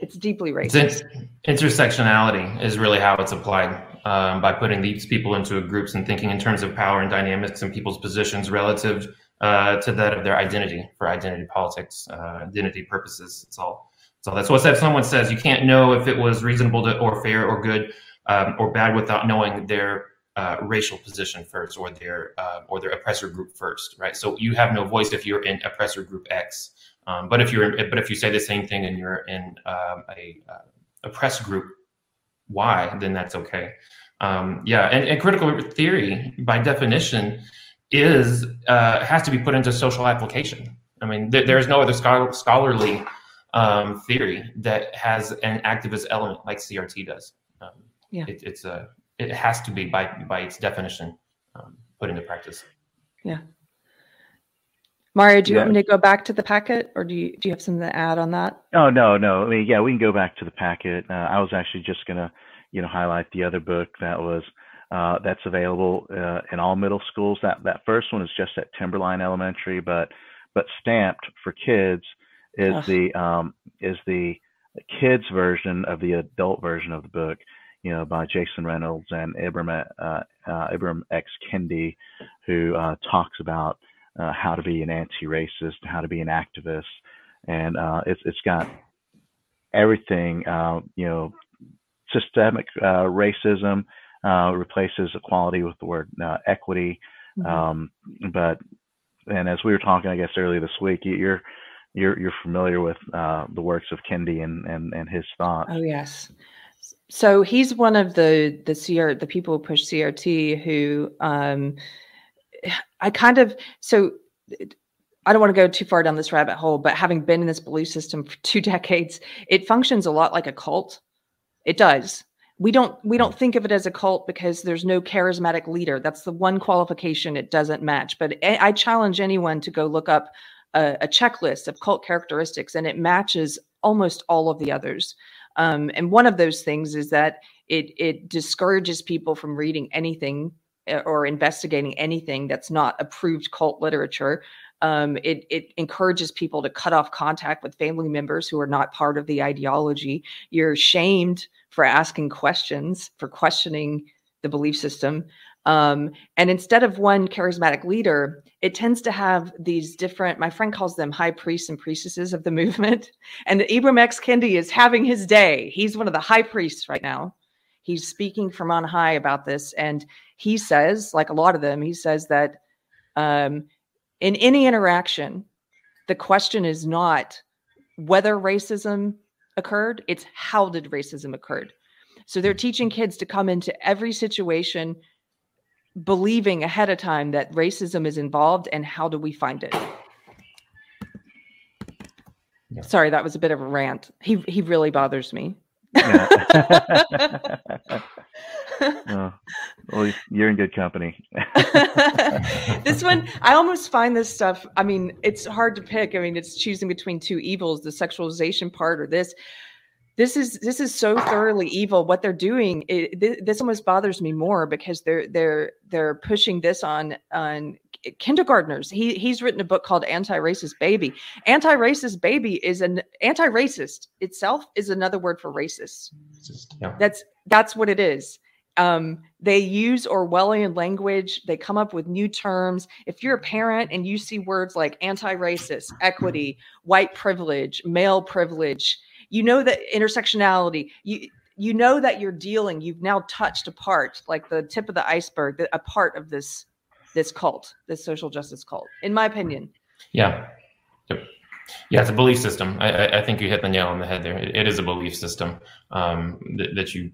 It's deeply racist. It's intersectionality is really how it's applied um, by putting these people into groups and thinking in terms of power and dynamics and people's positions relative uh, to that of their identity for identity politics, uh, identity purposes. It's all. It's all that. So if someone says you can't know if it was reasonable to, or fair or good um, or bad without knowing their uh, racial position first or their uh, or their oppressor group first, right? So you have no voice if you're in oppressor group X. Um, but if you're, but if you say the same thing and you're in um, a, uh, a press group Y? then that's okay. Um, yeah, and, and, critical theory, by definition, is uh, has to be put into social application. I mean, th- there is no other scholarly um, theory that has an activist element like CRT does. Um, yeah, it, it's a it has to be by by its definition um, put into practice. Yeah. Mario, do you yeah. want me to go back to the packet, or do you do you have something to add on that? Oh no, no. I mean, yeah, we can go back to the packet. Uh, I was actually just gonna, you know, highlight the other book that was uh, that's available uh, in all middle schools. That that first one is just at Timberline Elementary, but but stamped for kids is Ugh. the um, is the kids version of the adult version of the book. You know, by Jason Reynolds and Ibram uh, uh, Ibram X Kendi, who uh, talks about uh, how to be an anti-racist, how to be an activist, and uh, it's it's got everything. Uh, you know, systemic uh, racism uh, replaces equality with the word uh, equity. Mm-hmm. Um, but and as we were talking, I guess earlier this week, you're you're you're familiar with uh, the works of Kendi and and and his thoughts. Oh yes. So he's one of the the CR the people who push CRT who um, I kind of so I don't want to go too far down this rabbit hole, but having been in this belief system for two decades, it functions a lot like a cult. It does. We don't we don't think of it as a cult because there's no charismatic leader. That's the one qualification it doesn't match. But I challenge anyone to go look up a, a checklist of cult characteristics, and it matches almost all of the others. Um, and one of those things is that it it discourages people from reading anything or investigating anything that's not approved cult literature. Um, it, it encourages people to cut off contact with family members who are not part of the ideology. You're shamed for asking questions, for questioning the belief system. Um, and instead of one charismatic leader, it tends to have these different, my friend calls them high priests and priestesses of the movement. And Ibram X. Kendi is having his day. He's one of the high priests right now. He's speaking from on high about this. And he says, like a lot of them, he says that um, in any interaction, the question is not whether racism occurred, it's how did racism occurred. So they're teaching kids to come into every situation believing ahead of time that racism is involved and how do we find it. Yeah. Sorry, that was a bit of a rant. He he really bothers me. oh, well, you're in good company. this one, I almost find this stuff. I mean, it's hard to pick. I mean, it's choosing between two evils: the sexualization part or this. This is this is so thoroughly evil. What they're doing, it, this, this almost bothers me more because they're they're they're pushing this on on kindergartners. He he's written a book called Anti-Racist Baby. Anti-Racist Baby is an anti-racist itself is another word for racist. Yeah. That's that's what it is. Um, they use Orwellian language. They come up with new terms. If you're a parent and you see words like anti-racist, equity, white privilege, male privilege, you know that intersectionality. You you know that you're dealing. You've now touched a part, like the tip of the iceberg, a part of this this cult, this social justice cult, in my opinion. Yeah. Yep. Yeah, it's a belief system. I, I, think you hit the nail on the head there. it, it is a belief system um, that, that you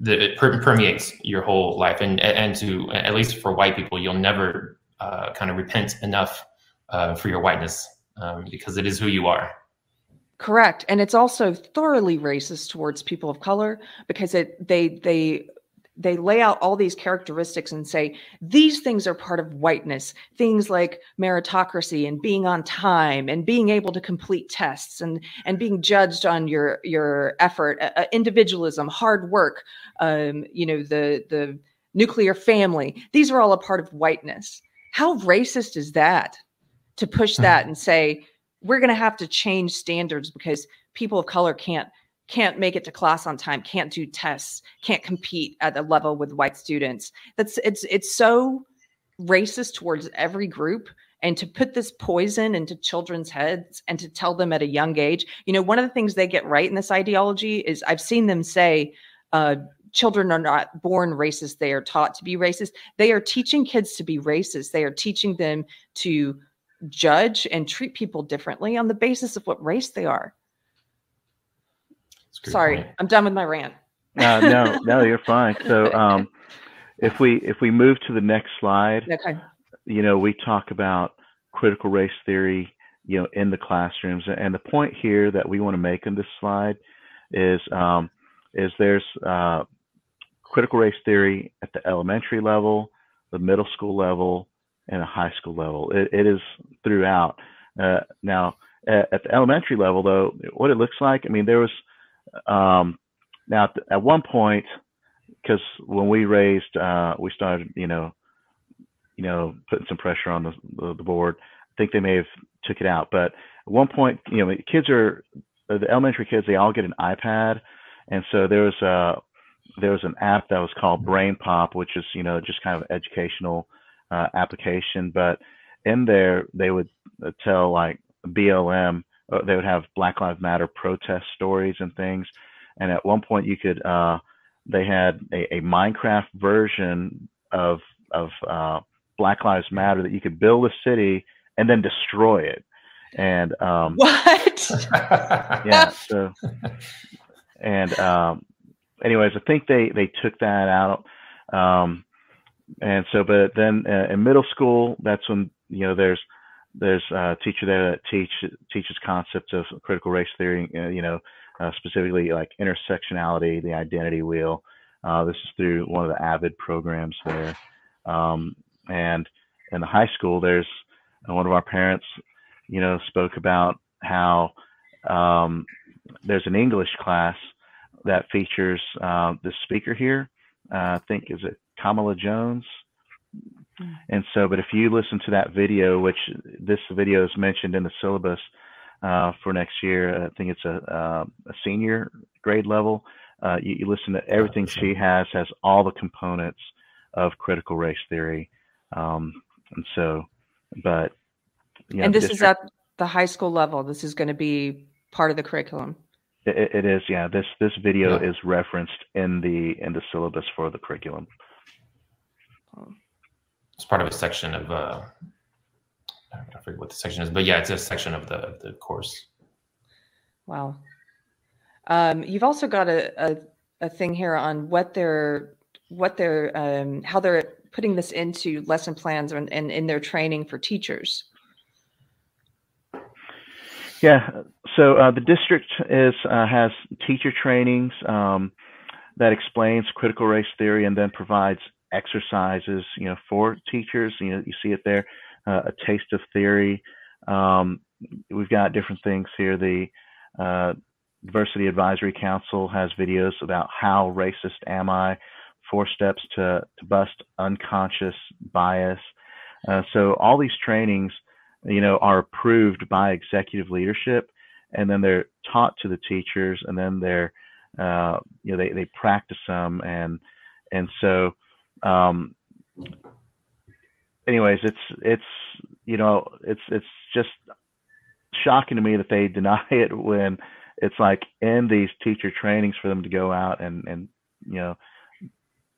that it permeates your whole life, and and to at least for white people, you'll never uh, kind of repent enough uh, for your whiteness um, because it is who you are. Correct, and it's also thoroughly racist towards people of color because it they they they lay out all these characteristics and say these things are part of whiteness. Things like meritocracy and being on time and being able to complete tests and and being judged on your your effort uh, individualism hard work um, you know the the nuclear family. These are all a part of whiteness. How racist is that to push hmm. that and say we're going to have to change standards because people of color can't can't make it to class on time, can't do tests, can't compete at a level with white students. That's it's it's so racist towards every group and to put this poison into children's heads and to tell them at a young age you know one of the things they get right in this ideology is i've seen them say uh, children are not born racist they are taught to be racist. They are teaching kids to be racist. They are teaching them to judge and treat people differently on the basis of what race they are Sorry, point. I'm done with my rant. uh, no, no, you're fine. So, um, if we if we move to the next slide, okay. you know, we talk about critical race theory, you know, in the classrooms, and the point here that we want to make in this slide is um, is there's uh, critical race theory at the elementary level, the middle school level, and a high school level. it, it is throughout. Uh, now, at, at the elementary level, though, what it looks like, I mean, there was um, now, at one point, because when we raised, uh, we started, you know, you know, putting some pressure on the, the, the board. I think they may have took it out, but at one point, you know, kids are the elementary kids. They all get an iPad, and so there was a there was an app that was called BrainPop, which is you know just kind of educational uh, application. But in there, they would uh, tell like BLM uh, they would have Black Lives Matter protest stories and things. And at one point, you could uh, they had a, a, Minecraft version of of uh, Black Lives Matter that you could build a city and then destroy it. and um, what? yeah. So, and um, anyways, I think they they took that out. Um, and so, but then uh, in middle school, that's when you know there's there's a teacher there that teach teaches concepts of critical race theory. Uh, you know, uh, specifically like intersectionality, the identity wheel. Uh, this is through one of the AVID programs there. Um, and in the high school, there's uh, one of our parents, you know, spoke about how um, there's an English class that features uh, the speaker here. Uh, I think is it Kamala Jones. Hmm. And so, but if you listen to that video, which this video is mentioned in the syllabus uh, for next year, I think it's a, uh, a senior grade level. Uh, you, you, listen to everything she has, has all the components of critical race theory. Um, and so, but. You know, and this district, is at the high school level. This is going to be part of the curriculum. It, it is, yeah. This this video yeah. is referenced in the in the syllabus for the curriculum. Part of a section of uh, I forget what the section is, but yeah, it's a section of the of the course. Wow. Um, you've also got a, a, a thing here on what they're what they're um, how they're putting this into lesson plans and, and in their training for teachers. Yeah, so uh, the district is uh, has teacher trainings um, that explains critical race theory and then provides exercises, you know, for teachers. You know, you see it there, uh, a taste of theory. Um, we've got different things here. The uh, Diversity Advisory Council has videos about how racist am I, four steps to, to bust unconscious bias. Uh, so all these trainings, you know, are approved by executive leadership, and then they're taught to the teachers, and then they're, uh, you know, they, they practice them, and and so um, anyways, it's it's you know it's it's just shocking to me that they deny it when it's like in these teacher trainings for them to go out and and you know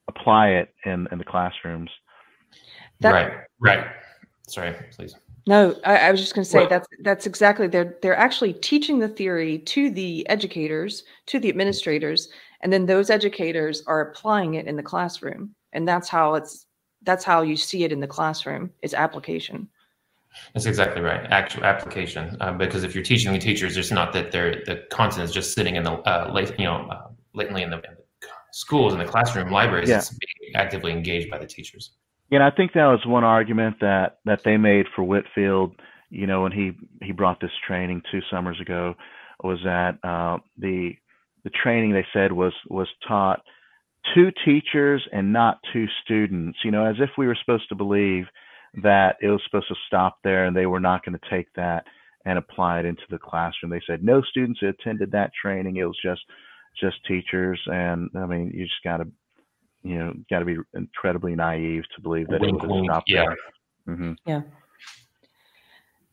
apply it in in the classrooms. That, right, right. Sorry, please. No, I, I was just going to say that's that's exactly they're they're actually teaching the theory to the educators, to the administrators, and then those educators are applying it in the classroom and that's how it's that's how you see it in the classroom is application that's exactly right actual application uh, because if you're teaching the teachers it's not that they're the content is just sitting in the uh, late, you know uh, latently in the, in the, schools in the classroom libraries yeah. it's being actively engaged by the teachers yeah i think that was one argument that that they made for whitfield you know when he he brought this training two summers ago was that uh, the the training they said was was taught to teachers and not to students, you know, as if we were supposed to believe that it was supposed to stop there and they were not going to take that and apply it into the classroom. They said no students attended that training. It was just just teachers and I mean you just got to you know got to be incredibly naive to believe that wink, it would stop yeah. there. Mm-hmm. Yeah.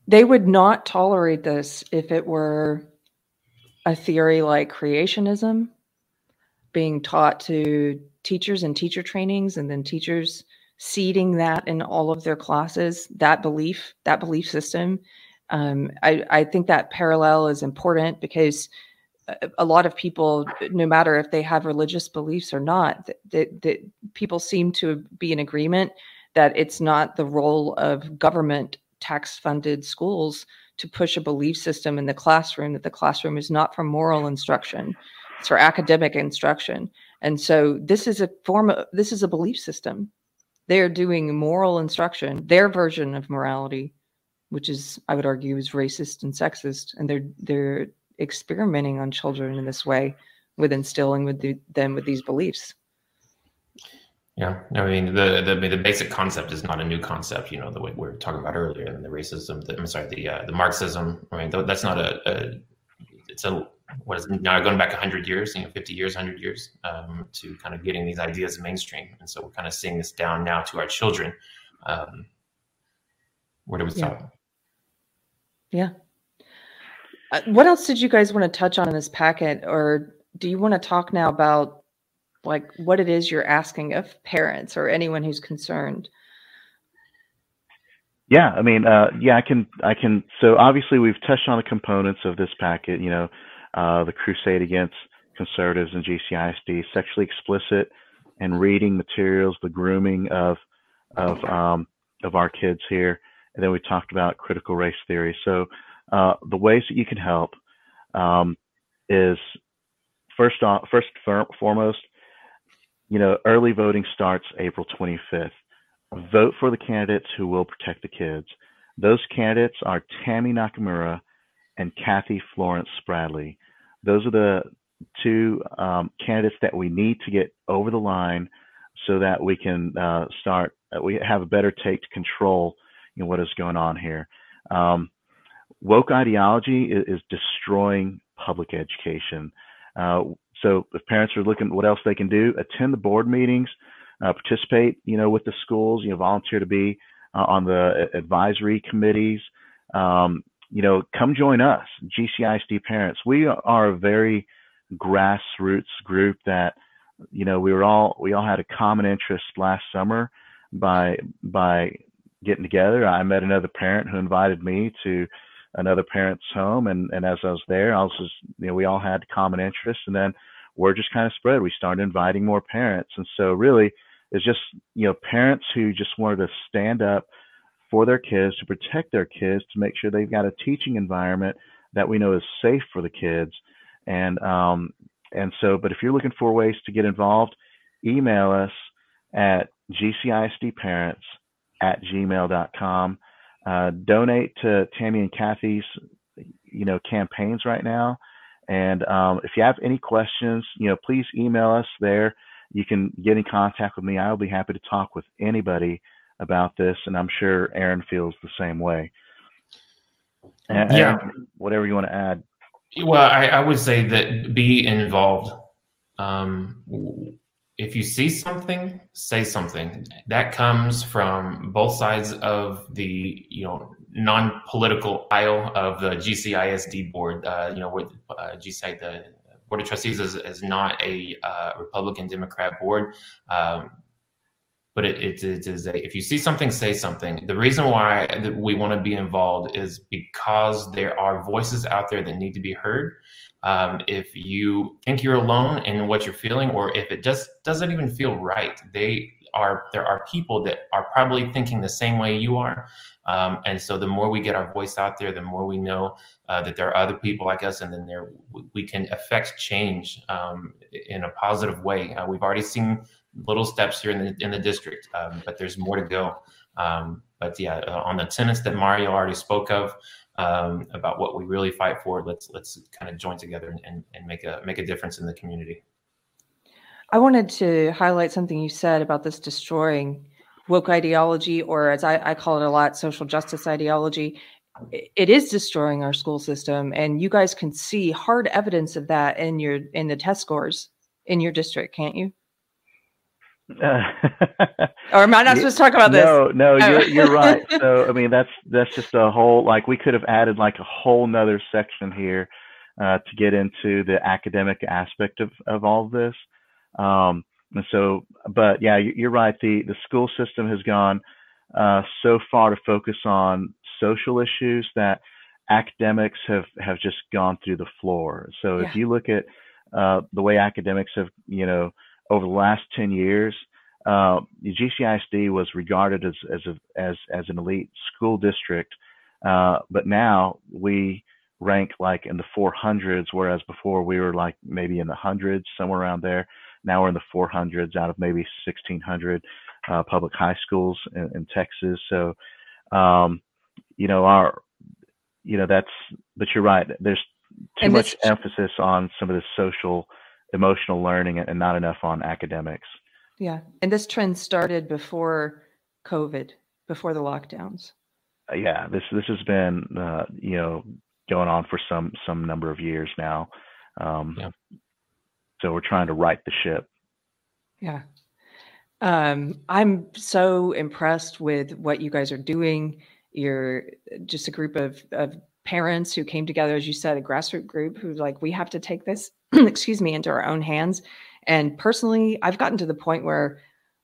They would not tolerate this if it were a theory like creationism being taught to teachers and teacher trainings and then teachers seeding that in all of their classes that belief that belief system um, I, I think that parallel is important because a lot of people no matter if they have religious beliefs or not that, that people seem to be in agreement that it's not the role of government tax funded schools to push a belief system in the classroom that the classroom is not for moral instruction it's for academic instruction. And so this is a form of this is a belief system. They're doing moral instruction, their version of morality, which is, I would argue, is racist and sexist. And they're they're experimenting on children in this way with instilling with the, them with these beliefs. Yeah, I mean the, the the basic concept is not a new concept. You know the way we are talking about earlier, and the racism. The, I'm sorry, the uh, the Marxism. I mean that's not a, a it's a what is now going back 100 years, you know, 50 years, 100 years, um, to kind of getting these ideas mainstream. And so we're kind of seeing this down now to our children. Um, where do we stop? Yeah. Uh, what else did you guys want to touch on in this packet, or do you want to talk now about like what it is you're asking of parents or anyone who's concerned? Yeah, I mean, uh, yeah, I can, I can. So obviously, we've touched on the components of this packet. You know, uh, the crusade against conservatives and GCISD, sexually explicit and reading materials, the grooming of of um, of our kids here, and then we talked about critical race theory. So uh, the ways that you can help um, is first off, first foremost, you know, early voting starts April 25th vote for the candidates who will protect the kids. Those candidates are Tammy Nakamura and Kathy Florence Spradley. Those are the two um, candidates that we need to get over the line so that we can uh, start, uh, we have a better take to control you know, what is going on here. Um, woke ideology is, is, destroying public education. Uh, so if parents are looking what else they can do, attend the board meetings, uh, participate, you know, with the schools, you know, volunteer to be uh, on the advisory committees. Um, you know, come join us, GCISD parents. We are a very grassroots group that, you know, we were all we all had a common interest last summer by by getting together. I met another parent who invited me to another parent's home, and and as I was there, I was just, you know, we all had common interests, and then word just kind of spread. We started inviting more parents, and so really it's just you know parents who just wanted to stand up for their kids to protect their kids to make sure they've got a teaching environment that we know is safe for the kids. And um and so but if you're looking for ways to get involved email us at gcisdparents at gmail.com uh, donate to tammy and kathy's you know campaigns right now. And um, if you have any questions you know please email us there. You can get in contact with me. I'll be happy to talk with anybody about this, and I'm sure Aaron feels the same way. And, yeah. whatever you want to add. Well, I, I would say that be involved. Um, if you see something, say something. That comes from both sides of the you know non-political aisle of the GCISD board. Uh, you know, with uh, GCI, the Board of Trustees is, is not a uh, Republican Democrat board. Um, but it, it, it is a, if you see something, say something. The reason why we want to be involved is because there are voices out there that need to be heard. Um, if you think you're alone in what you're feeling, or if it just doesn't even feel right, they are there are people that are probably thinking the same way you are. Um, and so the more we get our voice out there, the more we know uh, that there are other people like us, and then there we can affect change um, in a positive way. Uh, we've already seen little steps here in the in the district, um, but there's more to go. Um, but yeah, uh, on the tenets that Mario already spoke of um, about what we really fight for, let's let's kind of join together and, and make a make a difference in the community. I wanted to highlight something you said about this destroying woke ideology, or as I, I call it a lot, social justice ideology. It is destroying our school system, and you guys can see hard evidence of that in your in the test scores in your district, can't you? Uh, or am I not supposed to talk about this? No, no, oh. you're you're right. So I mean, that's that's just a whole like we could have added like a whole nother section here uh, to get into the academic aspect of of all of this. Um, and so, but yeah, you're right. The the school system has gone uh, so far to focus on social issues that academics have have just gone through the floor. So yeah. if you look at uh, the way academics have, you know, over the last ten years, uh, the GCISD was regarded as as a, as as an elite school district, uh, but now we rank like in the 400s, whereas before we were like maybe in the hundreds, somewhere around there. Now we're in the 400s out of maybe 1,600 uh, public high schools in, in Texas. So, um, you know, our, you know, that's, but you're right. There's too much emphasis on some of the social, emotional learning and not enough on academics. Yeah. And this trend started before COVID, before the lockdowns. Uh, yeah. This, this has been, uh, you know, going on for some, some number of years now. Um, yeah. So we're trying to right the ship. Yeah. Um, I'm so impressed with what you guys are doing. You're just a group of, of parents who came together, as you said, a grassroots group who like, we have to take this, excuse me, into our own hands. And personally, I've gotten to the point where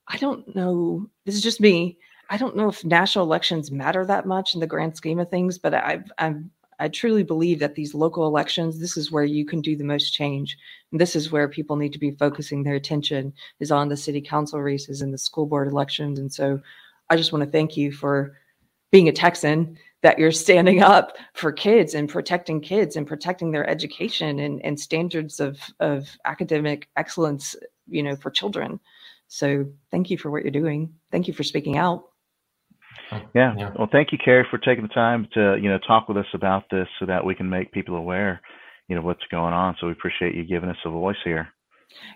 I don't know, this is just me. I don't know if national elections matter that much in the grand scheme of things, but I've, I'm, I truly believe that these local elections, this is where you can do the most change. And this is where people need to be focusing their attention is on the city council races and the school board elections. And so I just want to thank you for being a Texan that you're standing up for kids and protecting kids and protecting their education and, and standards of, of academic excellence, you know, for children. So thank you for what you're doing. Thank you for speaking out. Yeah. yeah. Well, thank you, Keri, for taking the time to, you know, talk with us about this so that we can make people aware, you know, what's going on. So we appreciate you giving us a voice here.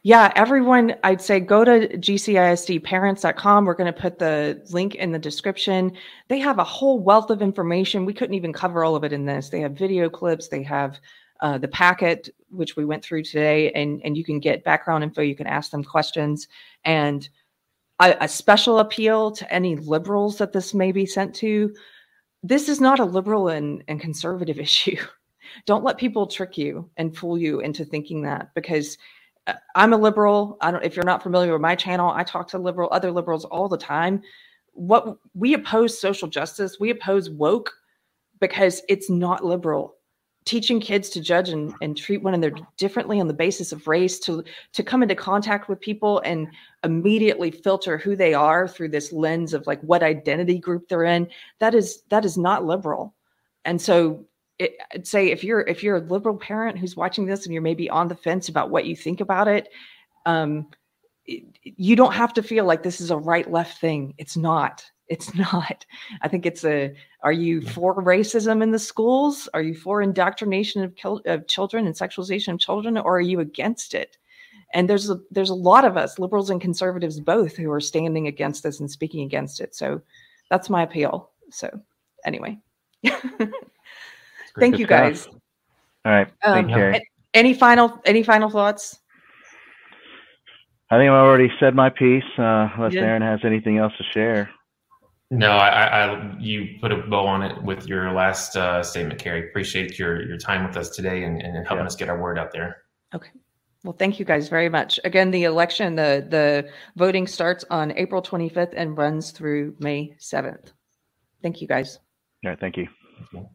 Yeah, everyone, I'd say go to gcisdparents.com. We're going to put the link in the description. They have a whole wealth of information. We couldn't even cover all of it in this. They have video clips, they have uh, the packet, which we went through today, and, and you can get background info. You can ask them questions. And a, a special appeal to any liberals that this may be sent to this is not a liberal and, and conservative issue. Don't let people trick you and fool you into thinking that because I'm a liberal. I don't if you're not familiar with my channel, I talk to liberal other liberals all the time. What we oppose social justice, we oppose woke because it's not liberal. Teaching kids to judge and, and treat one another differently on the basis of race, to to come into contact with people and immediately filter who they are through this lens of like what identity group they're in, that is that is not liberal. And so it, I'd say if you're if you're a liberal parent who's watching this and you're maybe on the fence about what you think about it, um, it, you don't have to feel like this is a right left thing. It's not. It's not. I think it's a. Are you for racism in the schools? Are you for indoctrination of, kil- of children and sexualization of children, or are you against it? And there's a there's a lot of us, liberals and conservatives both, who are standing against this and speaking against it. So that's my appeal. So anyway. Thank you guys. Stuff. All right. Um, Thank Any final any final thoughts? I think I've already said my piece. Uh, unless yeah. Aaron has anything else to share. No, I, I, you put a bow on it with your last uh, statement, Keri. Appreciate your your time with us today and, and helping yeah. us get our word out there. Okay. Well, thank you guys very much. Again, the election, the the voting starts on April 25th and runs through May 7th. Thank you guys. All right. Thank you. Thank you.